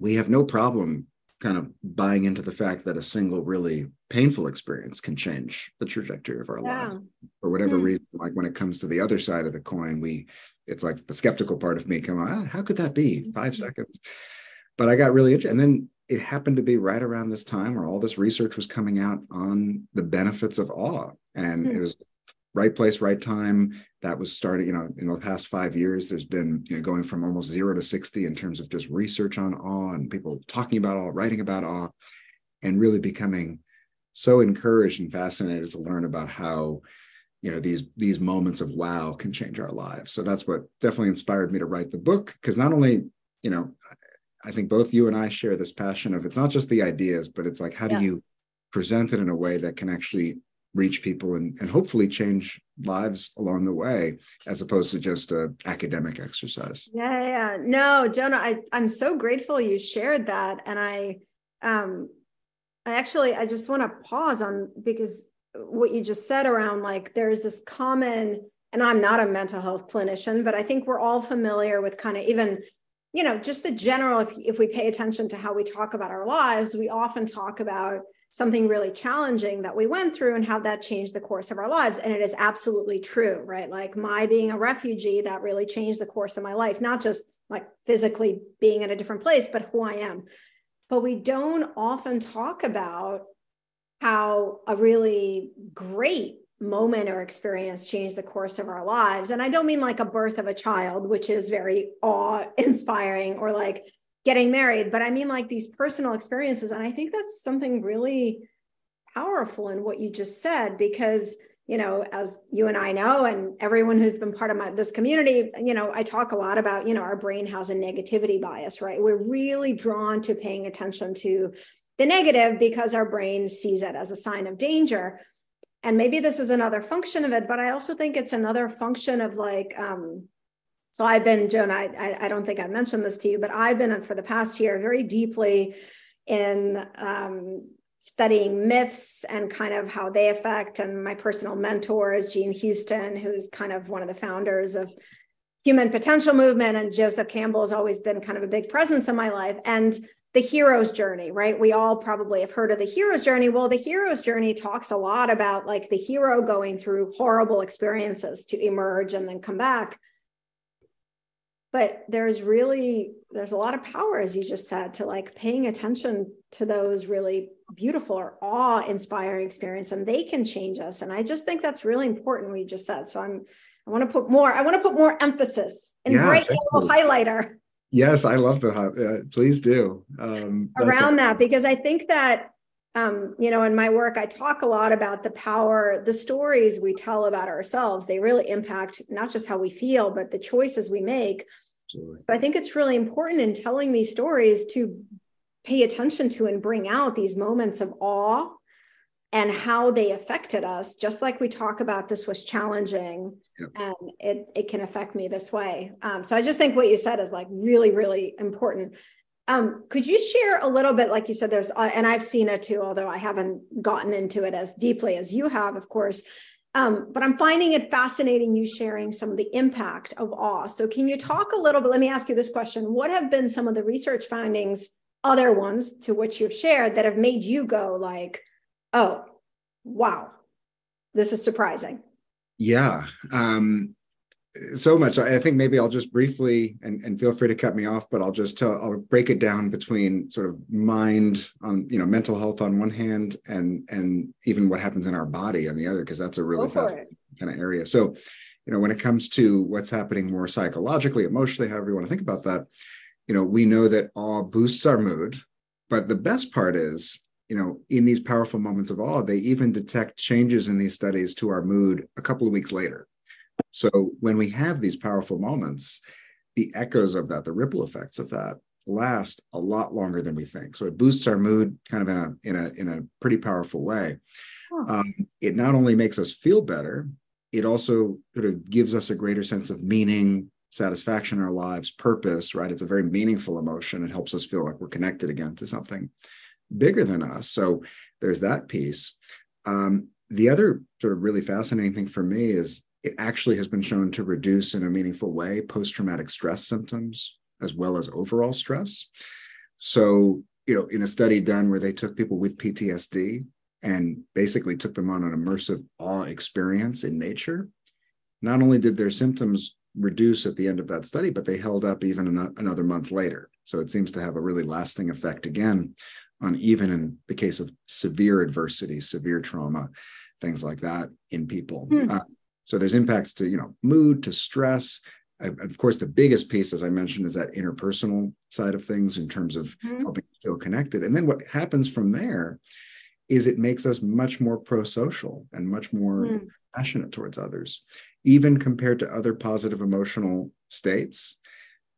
we have no problem kind of buying into the fact that a single really painful experience can change the trajectory of our yeah. lives for whatever mm-hmm. reason like when it comes to the other side of the coin we it's like the skeptical part of me come on ah, how could that be 5 mm-hmm. seconds but i got really interested and then it happened to be right around this time where all this research was coming out on the benefits of awe and mm-hmm. it was right place, right time. That was starting, you know, in the past five years, there's been you know, going from almost zero to 60 in terms of just research on awe and people talking about awe, writing about awe, and really becoming so encouraged and fascinated to learn about how you know these these moments of wow can change our lives so that's what definitely inspired me to write the book because not only you know i think both you and i share this passion of it's not just the ideas but it's like how yes. do you present it in a way that can actually reach people and, and hopefully change lives along the way as opposed to just a academic exercise. Yeah yeah no jonah I, i'm so grateful you shared that. And i um i actually i just want to pause on because what you just said around like there's this common and i'm not a mental health clinician but i think we're all familiar with kind of even you know just the general if, if we pay attention to how we talk about our lives we often talk about something really challenging that we went through and how that changed the course of our lives. And it is absolutely true, right? Like my being a refugee, that really changed the course of my life, not just like physically being in a different place, but who I am. But we don't often talk about how a really great moment or experience changed the course of our lives. And I don't mean like a birth of a child, which is very awe inspiring, or like getting married, but I mean like these personal experiences. And I think that's something really powerful in what you just said, because, you know, as you and I know, and everyone who's been part of my, this community, you know, I talk a lot about, you know, our brain has a negativity bias, right? We're really drawn to paying attention to the negative because our brain sees it as a sign of danger. And maybe this is another function of it, but I also think it's another function of like, um, so I've been, Jonah, I, I don't think I mentioned this to you, but I've been for the past year very deeply in um, studying myths and kind of how they affect. And my personal mentor is Jean Houston, who's kind of one of the founders of human potential movement. And Joseph Campbell has always been kind of a big presence in my life. And the hero's journey, right? We all probably have heard of the hero's journey. Well, the hero's journey talks a lot about like the hero going through horrible experiences to emerge and then come back but there's really there's a lot of power as you just said to like paying attention to those really beautiful or awe inspiring experience and they can change us. And i just think that's really important what you just said. So i'm i want to put more i want to put more emphasis in yeah, bright yellow highlighter. Yes i love the uh, please do. Um, around a- that because i think that um, you know, in my work, I talk a lot about the power, the stories we tell about ourselves. They really impact not just how we feel, but the choices we make. Absolutely. So I think it's really important in telling these stories to pay attention to and bring out these moments of awe and how they affected us just like we talk about this was challenging yep. and it, it can affect me this way um, so i just think what you said is like really really important um, could you share a little bit, like you said, there's, uh, and I've seen it too, although I haven't gotten into it as deeply as you have, of course. Um, but I'm finding it fascinating you sharing some of the impact of awe. So, can you talk a little bit? Let me ask you this question What have been some of the research findings, other ones to which you've shared, that have made you go, like, oh, wow, this is surprising? Yeah. Um, so much. I think maybe I'll just briefly and, and feel free to cut me off, but I'll just tell I'll break it down between sort of mind on you know mental health on one hand and and even what happens in our body on the other because that's a really kind of area. So, you know, when it comes to what's happening more psychologically, emotionally, however you want to think about that, you know, we know that awe boosts our mood, but the best part is you know, in these powerful moments of awe, they even detect changes in these studies to our mood a couple of weeks later. So when we have these powerful moments, the echoes of that, the ripple effects of that last a lot longer than we think. So it boosts our mood kind of in a in a in a pretty powerful way. Um, it not only makes us feel better, it also sort of gives us a greater sense of meaning, satisfaction in our lives, purpose, right? It's a very meaningful emotion. It helps us feel like we're connected again to something bigger than us. So there's that piece. Um, the other sort of really fascinating thing for me is it actually has been shown to reduce in a meaningful way post traumatic stress symptoms as well as overall stress. So, you know, in a study done where they took people with PTSD and basically took them on an immersive awe experience in nature, not only did their symptoms reduce at the end of that study, but they held up even an- another month later. So it seems to have a really lasting effect again on even in the case of severe adversity, severe trauma, things like that in people. Hmm. Uh, so there's impacts to you know mood, to stress. I, of course, the biggest piece, as I mentioned, is that interpersonal side of things in terms of mm-hmm. helping feel connected. And then what happens from there is it makes us much more pro-social and much more mm. passionate towards others, even compared to other positive emotional states.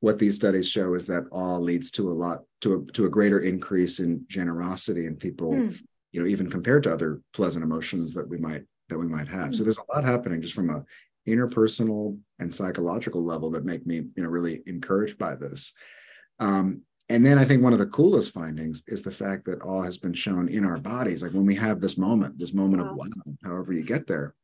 What these studies show is that awe leads to a lot to a to a greater increase in generosity in people, mm. you know, even compared to other pleasant emotions that we might that we might have. So hmm. there's a lot happening just from a interpersonal and psychological level that make me, you know, really encouraged by this. Um, and then I think one of the coolest findings is the fact that awe has been shown in our bodies. Like when we have this moment, this moment wow. of wow, however you get there,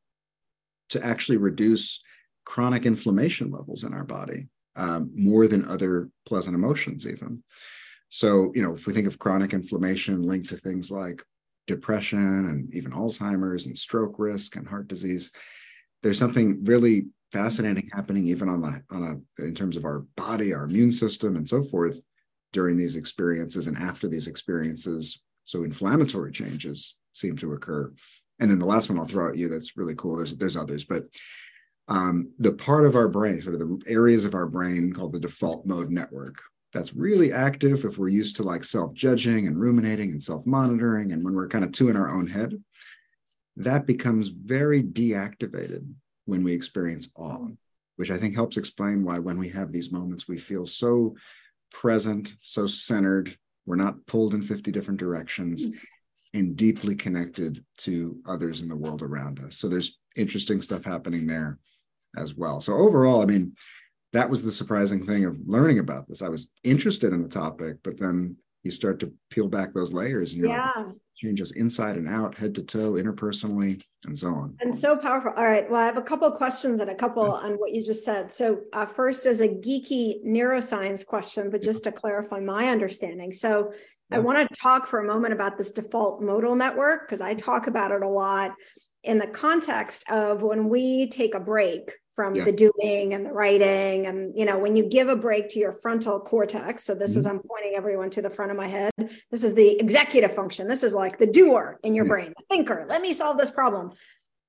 to actually reduce chronic inflammation levels in our body um, more than other pleasant emotions, even. So, you know, if we think of chronic inflammation linked to things like depression and even Alzheimer's and stroke risk and heart disease. There's something really fascinating happening even on the on a in terms of our body, our immune system, and so forth during these experiences and after these experiences. So inflammatory changes seem to occur. And then the last one I'll throw at you that's really cool. There's there's others, but um, the part of our brain, sort of the areas of our brain called the default mode network, that's really active if we're used to like self-judging and ruminating and self-monitoring and when we're kind of too in our own head that becomes very deactivated when we experience awe which i think helps explain why when we have these moments we feel so present so centered we're not pulled in 50 different directions mm. and deeply connected to others in the world around us so there's interesting stuff happening there as well so overall i mean that was the surprising thing of learning about this. I was interested in the topic, but then you start to peel back those layers and you're yeah. like, changes inside and out, head to toe, interpersonally, and so on. And so powerful. All right. Well, I have a couple of questions and a couple yeah. on what you just said. So, uh, first is a geeky neuroscience question, but just to clarify my understanding. So, yeah. I want to talk for a moment about this default modal network because I talk about it a lot in the context of when we take a break from yeah. the doing and the writing and you know when you give a break to your frontal cortex so this mm-hmm. is i'm pointing everyone to the front of my head this is the executive function this is like the doer in your yeah. brain the thinker let me solve this problem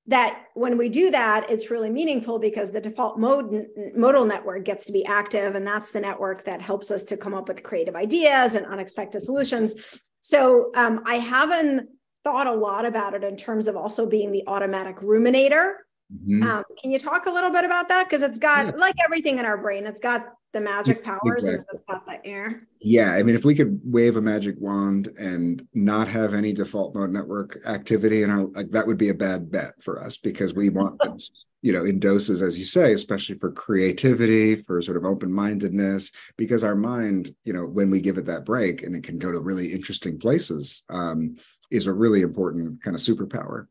that when we do that it's really meaningful because the default mode modal network gets to be active and that's the network that helps us to come up with creative ideas and unexpected solutions so um, i haven't thought a lot about it in terms of also being the automatic ruminator Mm-hmm. Um, can you talk a little bit about that? Because it's got, yeah. like everything in our brain, it's got the magic powers exactly. and got air. Yeah. I mean, if we could wave a magic wand and not have any default mode network activity in our, like that would be a bad bet for us because we want this, you know, in doses, as you say, especially for creativity, for sort of open mindedness, because our mind, you know, when we give it that break and it can go to really interesting places, um, is a really important kind of superpower.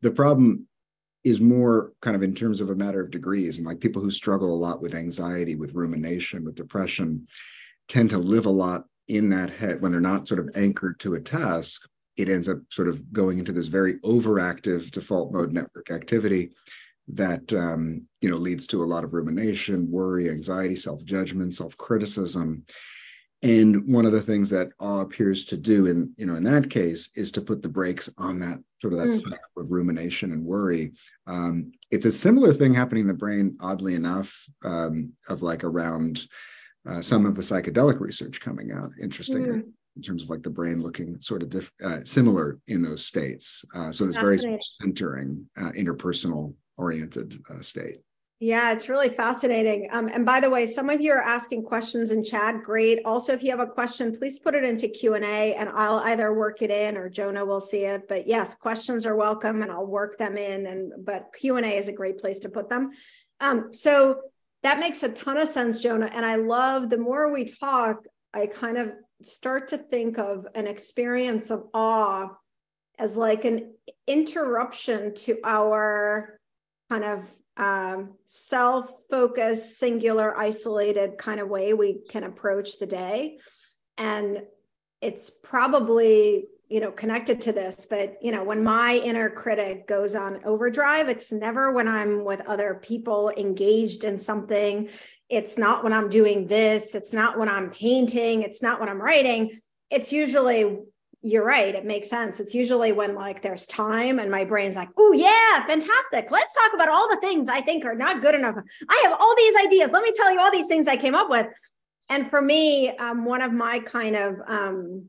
The problem is more kind of in terms of a matter of degrees. And like people who struggle a lot with anxiety with rumination with depression tend to live a lot in that head. When they're not sort of anchored to a task it ends up sort of going into this very overactive default mode network activity that um, you know leads to a lot of rumination worry anxiety self-judgment self-criticism and one of the things that awe appears to do in you know in that case is to put the brakes on that sort of that mm. cycle of rumination and worry um, it's a similar thing happening in the brain oddly enough um, of like around uh, some of the psychedelic research coming out interestingly mm. in terms of like the brain looking sort of diff- uh, similar in those states uh, so it's very centering uh, interpersonal oriented uh, state yeah, it's really fascinating. Um, and by the way, some of you are asking questions in chat. Great. Also, if you have a question, please put it into Q and A, and I'll either work it in or Jonah will see it. But yes, questions are welcome, and I'll work them in. And but Q and A is a great place to put them. Um, so that makes a ton of sense, Jonah. And I love the more we talk, I kind of start to think of an experience of awe as like an interruption to our kind of um, self-focused, singular, isolated kind of way we can approach the day. And it's probably you know connected to this but you know when my inner critic goes on overdrive it's never when i'm with other people engaged in something. It's not when i'm doing this. It's not when i'm painting. It's not when i'm writing. It's usually you're right. It makes sense. It's usually when like there's time and my brain's like, oh, yeah, fantastic. Let's talk about all the things I think are not good enough. I have all these ideas. Let me tell you all these things I came up with. And for me, um, one of my kind of um,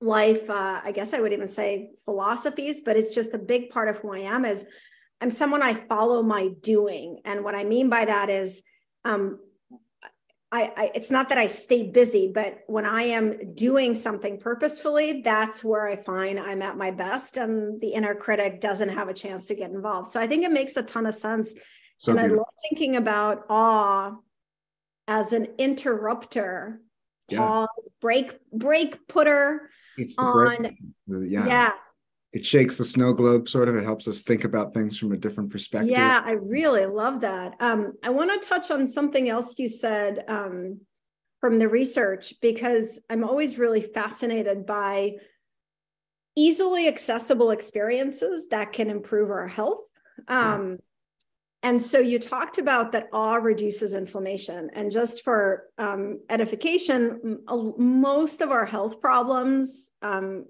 life, uh, I guess I would even say philosophies, but it's just a big part of who I am is I'm someone I follow my doing. And what I mean by that is um, I, I, it's not that I stay busy, but when I am doing something purposefully, that's where I find I'm at my best, and the inner critic doesn't have a chance to get involved. So I think it makes a ton of sense. So and beautiful. I love thinking about awe as an interrupter, yeah. pause, break, break putter on. Break, yeah. yeah it shakes the snow globe sort of. It helps us think about things from a different perspective. Yeah i really love that. Um, i want to touch on something else you said um, from the research because i'm always really fascinated by easily accessible experiences that can improve our health. Um, and so you talked about that awe reduces inflammation. And just for um, edification most of our health problems um,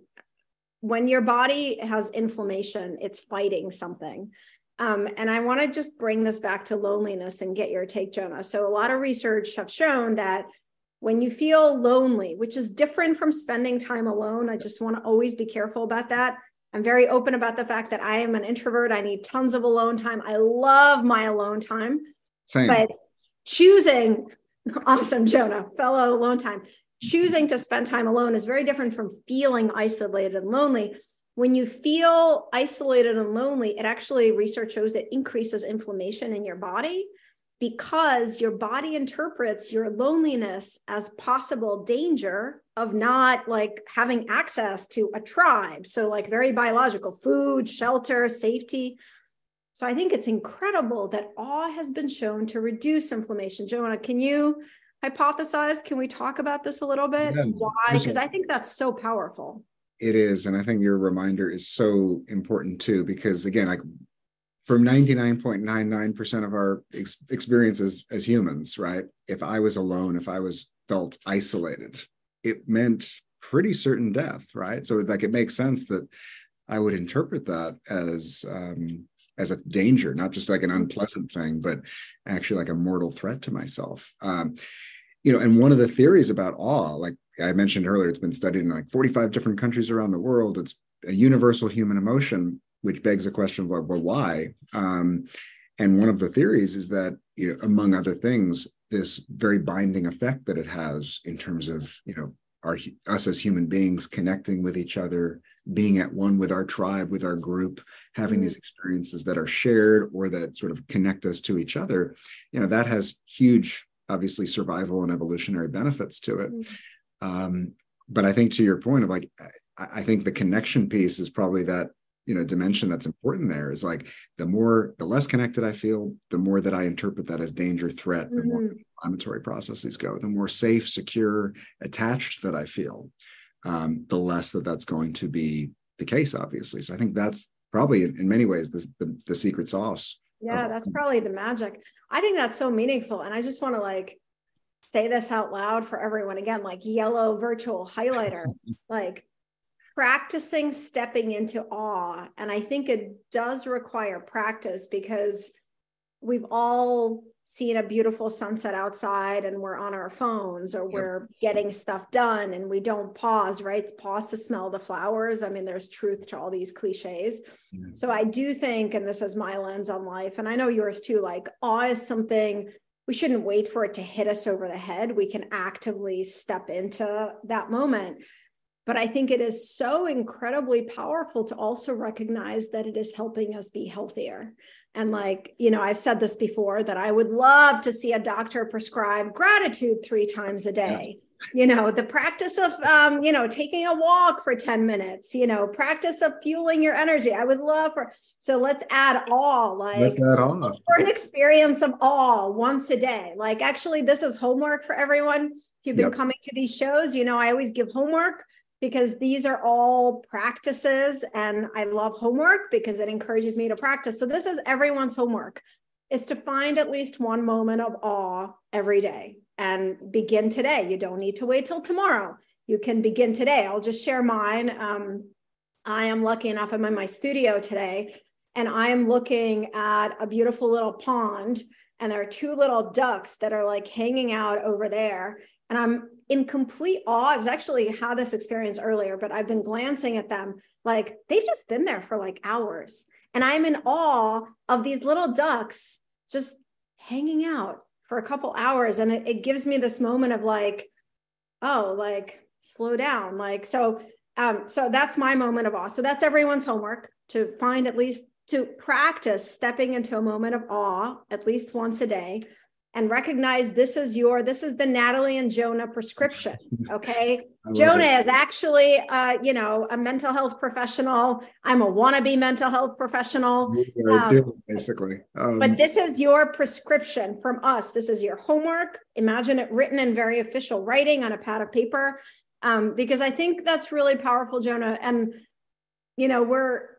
when your body has inflammation, it's fighting something. Um, and I want to just bring this back to loneliness and get your take, Jonah. So, a lot of research have shown that when you feel lonely, which is different from spending time alone, I just want to always be careful about that. I'm very open about the fact that I am an introvert. I need tons of alone time. I love my alone time. Same. But choosing, awesome, Jonah, fellow alone time choosing to spend time alone is very different from feeling isolated and lonely. When you feel isolated and lonely, it actually, research shows it increases inflammation in your body because your body interprets your loneliness as possible danger of not like having access to a tribe. So, like very biological food, shelter, safety. So, I think it's incredible that awe has been shown to reduce inflammation. Jonah, can you hypothesize. Can we talk about this a little bit? Yeah. Why? Because I think that's so powerful. It is. And I think your reminder is so important too, because again, like from 99.99% of our ex- experiences as humans, right? If I was alone, if I was felt isolated, it meant pretty certain death, right? So like it makes sense that I would interpret that as um, as a danger, not just like an unpleasant thing, but actually like a mortal threat to myself. Um, you know, and one of the theories about awe, like I mentioned earlier, it's been studied in like 45 different countries around the world. It's a universal human emotion, which begs the question of like, well, why? Um, and one of the theories is that, you know, among other things, this very binding effect that it has in terms of, you know, our us as human beings connecting with each other, being at one with our tribe, with our group, having mm-hmm. these experiences that are shared or that sort of connect us to each other, you know, that has huge, obviously, survival and evolutionary benefits to it. Mm-hmm. Um, but I think to your point of like, I, I think the connection piece is probably that you know dimension that's important there is like the more the less connected i feel the more that i interpret that as danger threat the mm-hmm. more inflammatory processes go the more safe secure attached that i feel um, the less that that's going to be the case obviously. So i think that's probably in, in many ways the, the, the secret sauce yeah that's probably the magic. I think that's so meaningful and i just want to like say this out loud for everyone. Again like yellow virtual highlighter like practicing stepping into awe and i think it does require practice because we've all seen a beautiful sunset outside and we're on our phones or yep. we're getting stuff done and we don't pause, right? Pause to smell the flowers. I mean, there's truth to all these cliches. Mm-hmm. So I do think, and this is my lens on life, and I know yours too, like awe is something we shouldn't wait for it to hit us over the head. We can actively step into that moment. But I think it is so incredibly powerful to also recognize that it is helping us be healthier. And like, you know, I've said this before that I would love to see a doctor prescribe gratitude three times a day. You know, the practice of, um, you know, taking a walk for 10 minutes, you know, practice of fueling your energy. I would love for, so let's add all like let's add awe. for an experience of all once a day. Like, actually, this is homework for everyone. If you've been yep. coming to these shows, you know, I always give homework because these are all practices and I love homework because it encourages me to practice. So this is everyone's homework is to find at least one moment of awe every day and begin today. You don't need to wait till tomorrow. You can begin today. I'll just share mine. Um, I am lucky enough, I'm in my studio today and I am looking at a beautiful little pond and there are two little ducks that are like hanging out over there. And I'm in complete awe. I was actually had this experience earlier, but I've been glancing at them like they've just been there for like hours. And I'm in awe of these little ducks just hanging out for a couple hours. And it, it gives me this moment of like, oh, like slow down. Like, so, um, so that's my moment of awe. So that's everyone's homework to find at least to practice stepping into a moment of awe at least once a day and recognize this is your this is the nataly and jonah prescription okay? Jonah it. is actually uh, you know a mental health professional. I'm a wannabe mental health professional. Um, basically. Um, but this is your prescription from us. This is your homework. Imagine it written in very official writing on a pad of paper. Um, because i think that's really powerful jonah. And you know we're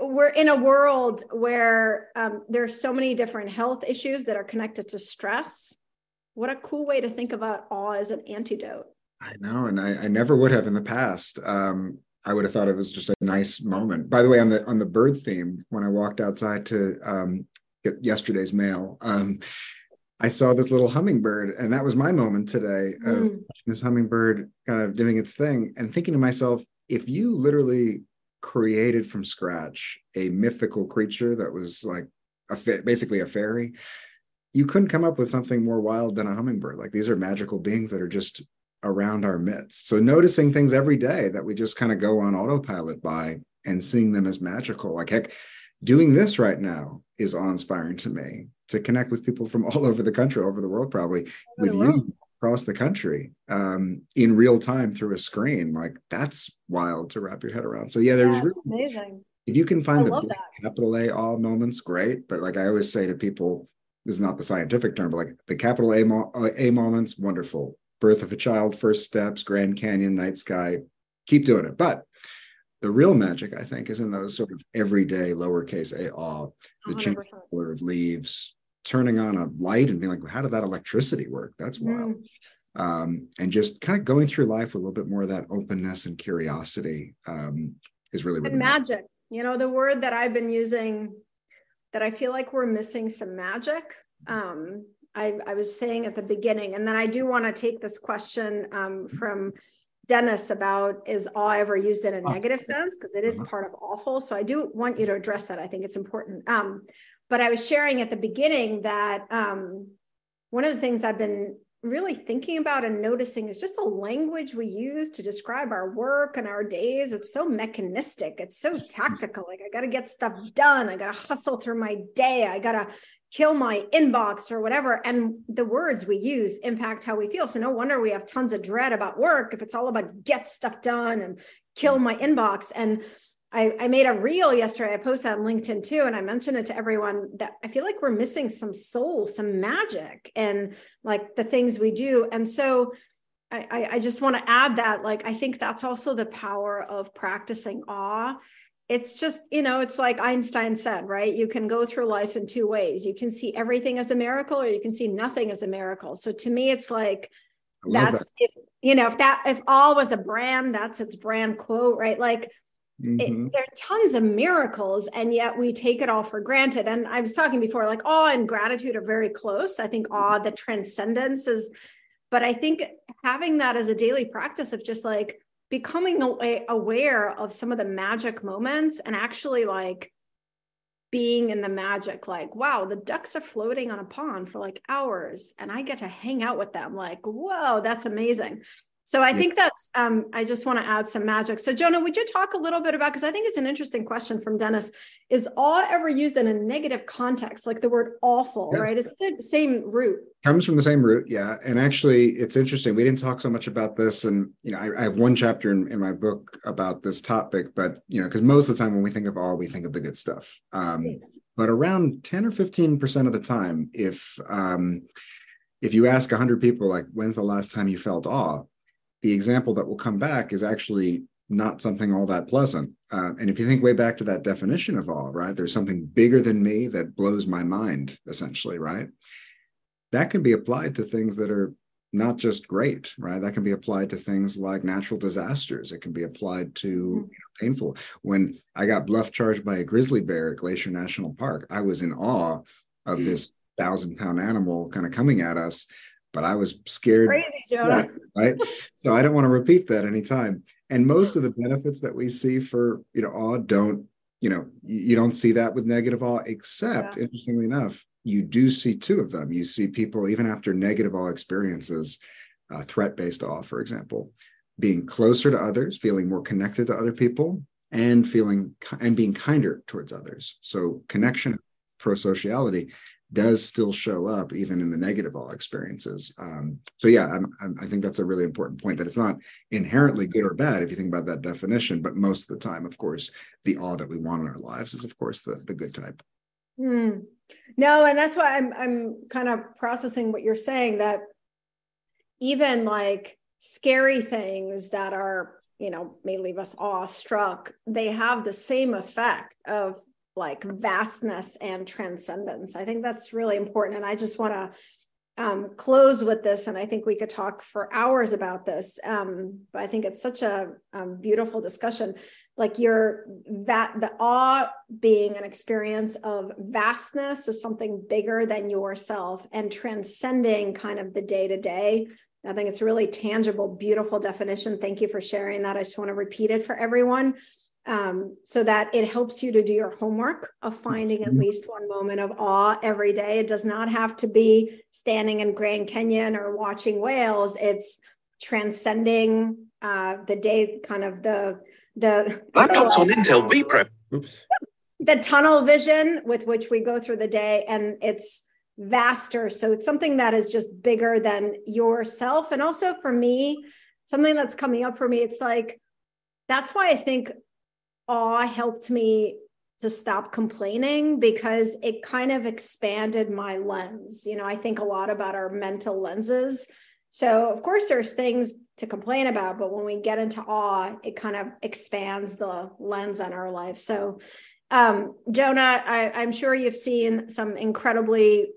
we're in a world where um, there's so many different health issues that are connected to stress. What a cool way to think about awe as an antidote. I know, and I, I never would have in the past. Um, I would have thought it was just a nice moment. By the way, on the on the bird theme, when I walked outside to um, get yesterday's mail, um, I saw this little hummingbird, and that was my moment today of mm. this hummingbird kind of doing its thing, and thinking to myself, if you literally created from scratch a mythical creature that was like a fa- basically a fairy you couldn't come up with something more wild than a hummingbird. Like these are magical beings that are just around our midst. So noticing things every day that we just kind of go on autopilot by and seeing them as magical like heck doing this right now is awe-inspiring to me to connect with people from all over the country over the world probably with you across the country um, in real time through a screen. Like that's wild to wrap your head around. So yeah, there's yeah, really, amazing. If you can find I the capital A all moments, great. But like I always say to people, this is not the scientific term, but like the capital A, mo- A moments, wonderful. Birth of a child, first steps, Grand Canyon, night sky, keep doing it. But the real magic, I think, is in those sort of everyday lowercase a awe, the change color of leaves, turning on a light and being like, well, how did that electricity work? That's wild. Mm. Um, and just kind of going through life with a little bit more of that openness and curiosity um, is really, and magic. You know, the word that I've been using that I feel like we're missing some magic. Um, I, I was saying at the beginning, and then I do want to take this question um, from Dennis about is awe ever used in a oh, negative sense? Because it is uh-huh. part of awful. So I do want you to address that. I think it's important. Um, but I was sharing at the beginning that um, one of the things I've been really thinking about and noticing is just the language we use to describe our work and our days. It's so mechanistic, it's so tactical. Like, I got to get stuff done, I got to hustle through my day, I got to kill my inbox or whatever. And the words we use impact how we feel. So, no wonder we have tons of dread about work if it's all about get stuff done and kill my inbox. And I, I made a reel yesterday. I posted on LinkedIn too, and I mentioned it to everyone that I feel like we're missing some soul, some magic, and like the things we do. And so I, I just want to add that, like, I think that's also the power of practicing awe. It's just, you know, it's like Einstein said, right? You can go through life in two ways. You can see everything as a miracle, or you can see nothing as a miracle. So to me, it's like that's that. if you know, if that if all was a brand, that's its brand quote, right? Like Mm-hmm. It, there are tons of miracles, and yet we take it all for granted. And I was talking before, like awe and gratitude are very close. I think awe, the transcendence is, but I think having that as a daily practice of just like becoming aware of some of the magic moments and actually like being in the magic like wow the ducks are floating on a pond for like hours and i get to hang out with them like whoa that's amazing so I think that's, um, I just want to add some magic. So, Jonah, would you talk a little bit about, because I think it's an interesting question from Dennis, is awe ever used in a negative context, like the word awful, yeah. right? It's the same root. Comes from the same root, yeah. And actually, it's interesting. We didn't talk so much about this. And, you know, I, I have one chapter in, in, my book about this topic, but, you know, because most of the time when we think of awe, we think of the good stuff. Um, but around 10 or 15% of the time, if, um, if you ask 100 people, like, when's the last time you felt awe? The example that will come back is actually not something all that pleasant. Uh, and if you think way back to that definition of awe, right, there's something bigger than me that blows my mind, essentially, right? That can be applied to things that are not just great, right? That can be applied to things like natural disasters. It can be applied to mm-hmm. you know, painful. When I got bluff charged by a grizzly bear at Glacier National Park, I was in awe of mm. this thousand pound animal kind of coming at us but I was scared. Crazy, Jonah. Right. so I don't want to repeat that anytime. And most of the benefits that we see for, you know, awe don't, you know, you don't see that with negative awe, except yeah. interestingly enough, you do see two of them. You see people, even after negative awe experiences, uh, threat based awe, for example, being closer to others, feeling more connected to other people, and feeling and being kinder towards others. So connection, pro sociality does still show up even in the negative awe experiences. Um, so yeah, I'm, I'm, i think that's a really important point that it's not inherently good or bad if you think about that definition, but most of the time, of course, the awe that we want in our lives is, of course, the the good type. Hmm. No, and that's why I'm I'm kind of processing what you're saying that even like scary things that are you know may leave us awestruck they have the same effect of like vastness and transcendence. I think that's really important. And I just want to um, close with this, and I think we could talk for hours about this. Um, but I think it's such a um, beautiful discussion. Like your that the awe being an experience of vastness of something bigger than yourself and transcending kind of the day to day. I think it's a really tangible, beautiful definition. Thank you for sharing that. I just want to repeat it for everyone um, so that it helps you to do your homework of finding at mm-hmm. least one moment of awe every day. It does not have to be standing in Grand Canyon or watching whales. It's transcending uh, the day, kind of the the laptops on Intel vPro. Oops. The tunnel vision with which we go through the day, and it's vaster. So it's something that is just bigger than yourself. And also for me, something that's coming up for me, it's like that's why I think awe helped me to stop complaining because it kind of expanded my lens. You know, I think a lot about our mental lenses. So, of course, there's things to complain about, but when we get into awe, it kind of expands the lens on our life. So, um, Jonah, I, am sure you've seen some incredibly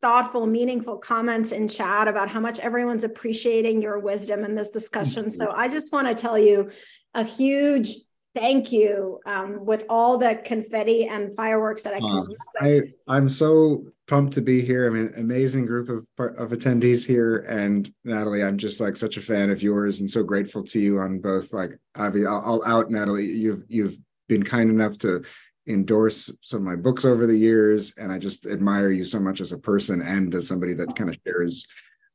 thoughtful, meaningful comments in chat about how much everyone's appreciating your wisdom in this discussion. So, I just want to tell you a huge thank you um, with all the confetti and fireworks that I can. Uh, I I'm so pumped to be here. I mean, amazing group of of attendees here, and Nataly, I'm just like such a fan of yours, and so grateful to you on both. Like, Avi, I'll, I'll out Nataly. You've you've been kind enough to endorse some of my books over the years, and I just admire you so much as a person and as somebody that kind of shares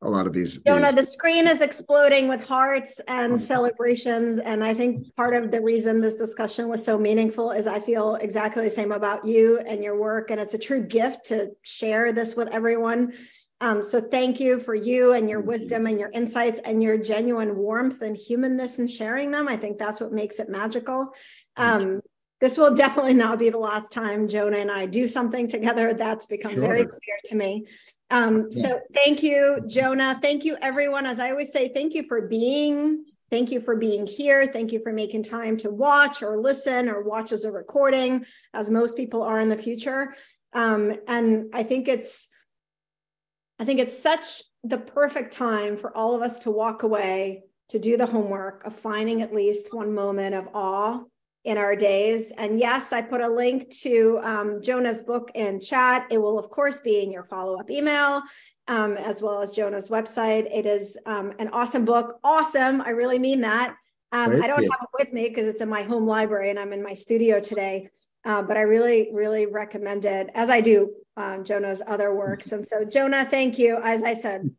a lot of these. Jonah, these... the screen is exploding with hearts and celebrations. And I think part of the reason this discussion was so meaningful is I feel exactly the same about you and your work. And it's a true gift to share this with everyone. Um, so thank you for you and your wisdom and your insights and your genuine warmth and humanness in sharing them. I think that's what makes it magical. Um, this will definitely not be the last time Jonah and I do something together. That's become sure. very clear to me. Um, yeah. So thank you, Jonah. Thank you, everyone. As I always say, thank you for being. Thank you for being here. Thank you for making time to watch or listen or watch as a recording, as most people are in the future. Um, and I think it's, I think it's such the perfect time for all of us to walk away to do the homework of finding at least one moment of awe in our days. And yes, I put a link to um, Jonah's book in chat. It will, of course, be in your follow up email. Um, as well as Jonah's website. It is um, an awesome book. Awesome. I really mean that. Um, I don't have it with me because it's in my home library and I'm in my studio today. Uh, but I really, really recommend it, as I do um, Jonah's other works. And so, Jonah, thank you. As I said,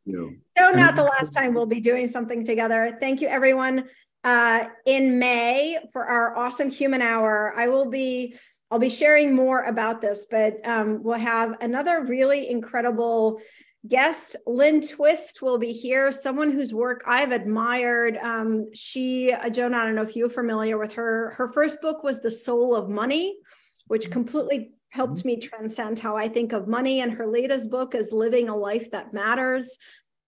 so not the last time we'll be doing something together. Thank you, everyone uh, in May for our awesome human hour. I will be I'll be sharing more about this, but um, we'll have another really incredible guest. Lynn Twist will be here, someone whose work I've admired. Um, she, uh, Jonah, I don't know if you're familiar with her. Her first book was The Soul of Money, which completely helped me transcend how I think of money. And her latest book is Living a Life That Matters.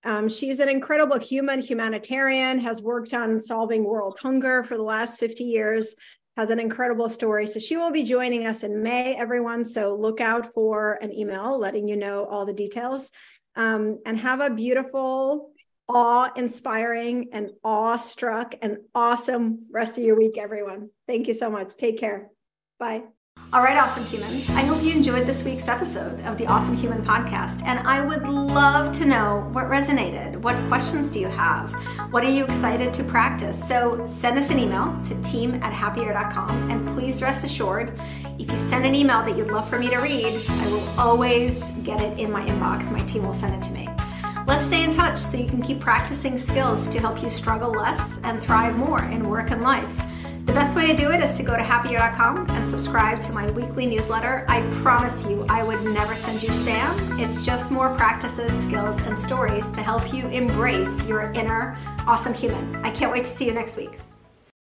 Um, she's an incredible human humanitarian, has worked on solving world hunger for the last 50 years, has an incredible story. So she will be joining us in May, everyone. So look out for an email letting you know all the details. Um, and have a beautiful, awe inspiring, and awe-struck and awesome rest of your week, everyone. Thank you so much. Take care. Bye. All right, awesome humans. I hope you enjoyed this week's episode of the Awesome Human Podcast. And I would love to know what resonated. What questions do you have? What are you excited to practice? So send us an email to team at happier.com. And please rest assured, if you send an email that you'd love for me to read, I will always get it in my inbox. My team will send it to me. Let's stay in touch so you can keep practicing skills to help you struggle less and thrive more in work and life. The best way to do it is to go to happier.com and subscribe to my weekly newsletter. I promise you, I would never send you spam. It's just more practices, skills, and stories to help you embrace your inner awesome human. I can't wait to see you next week.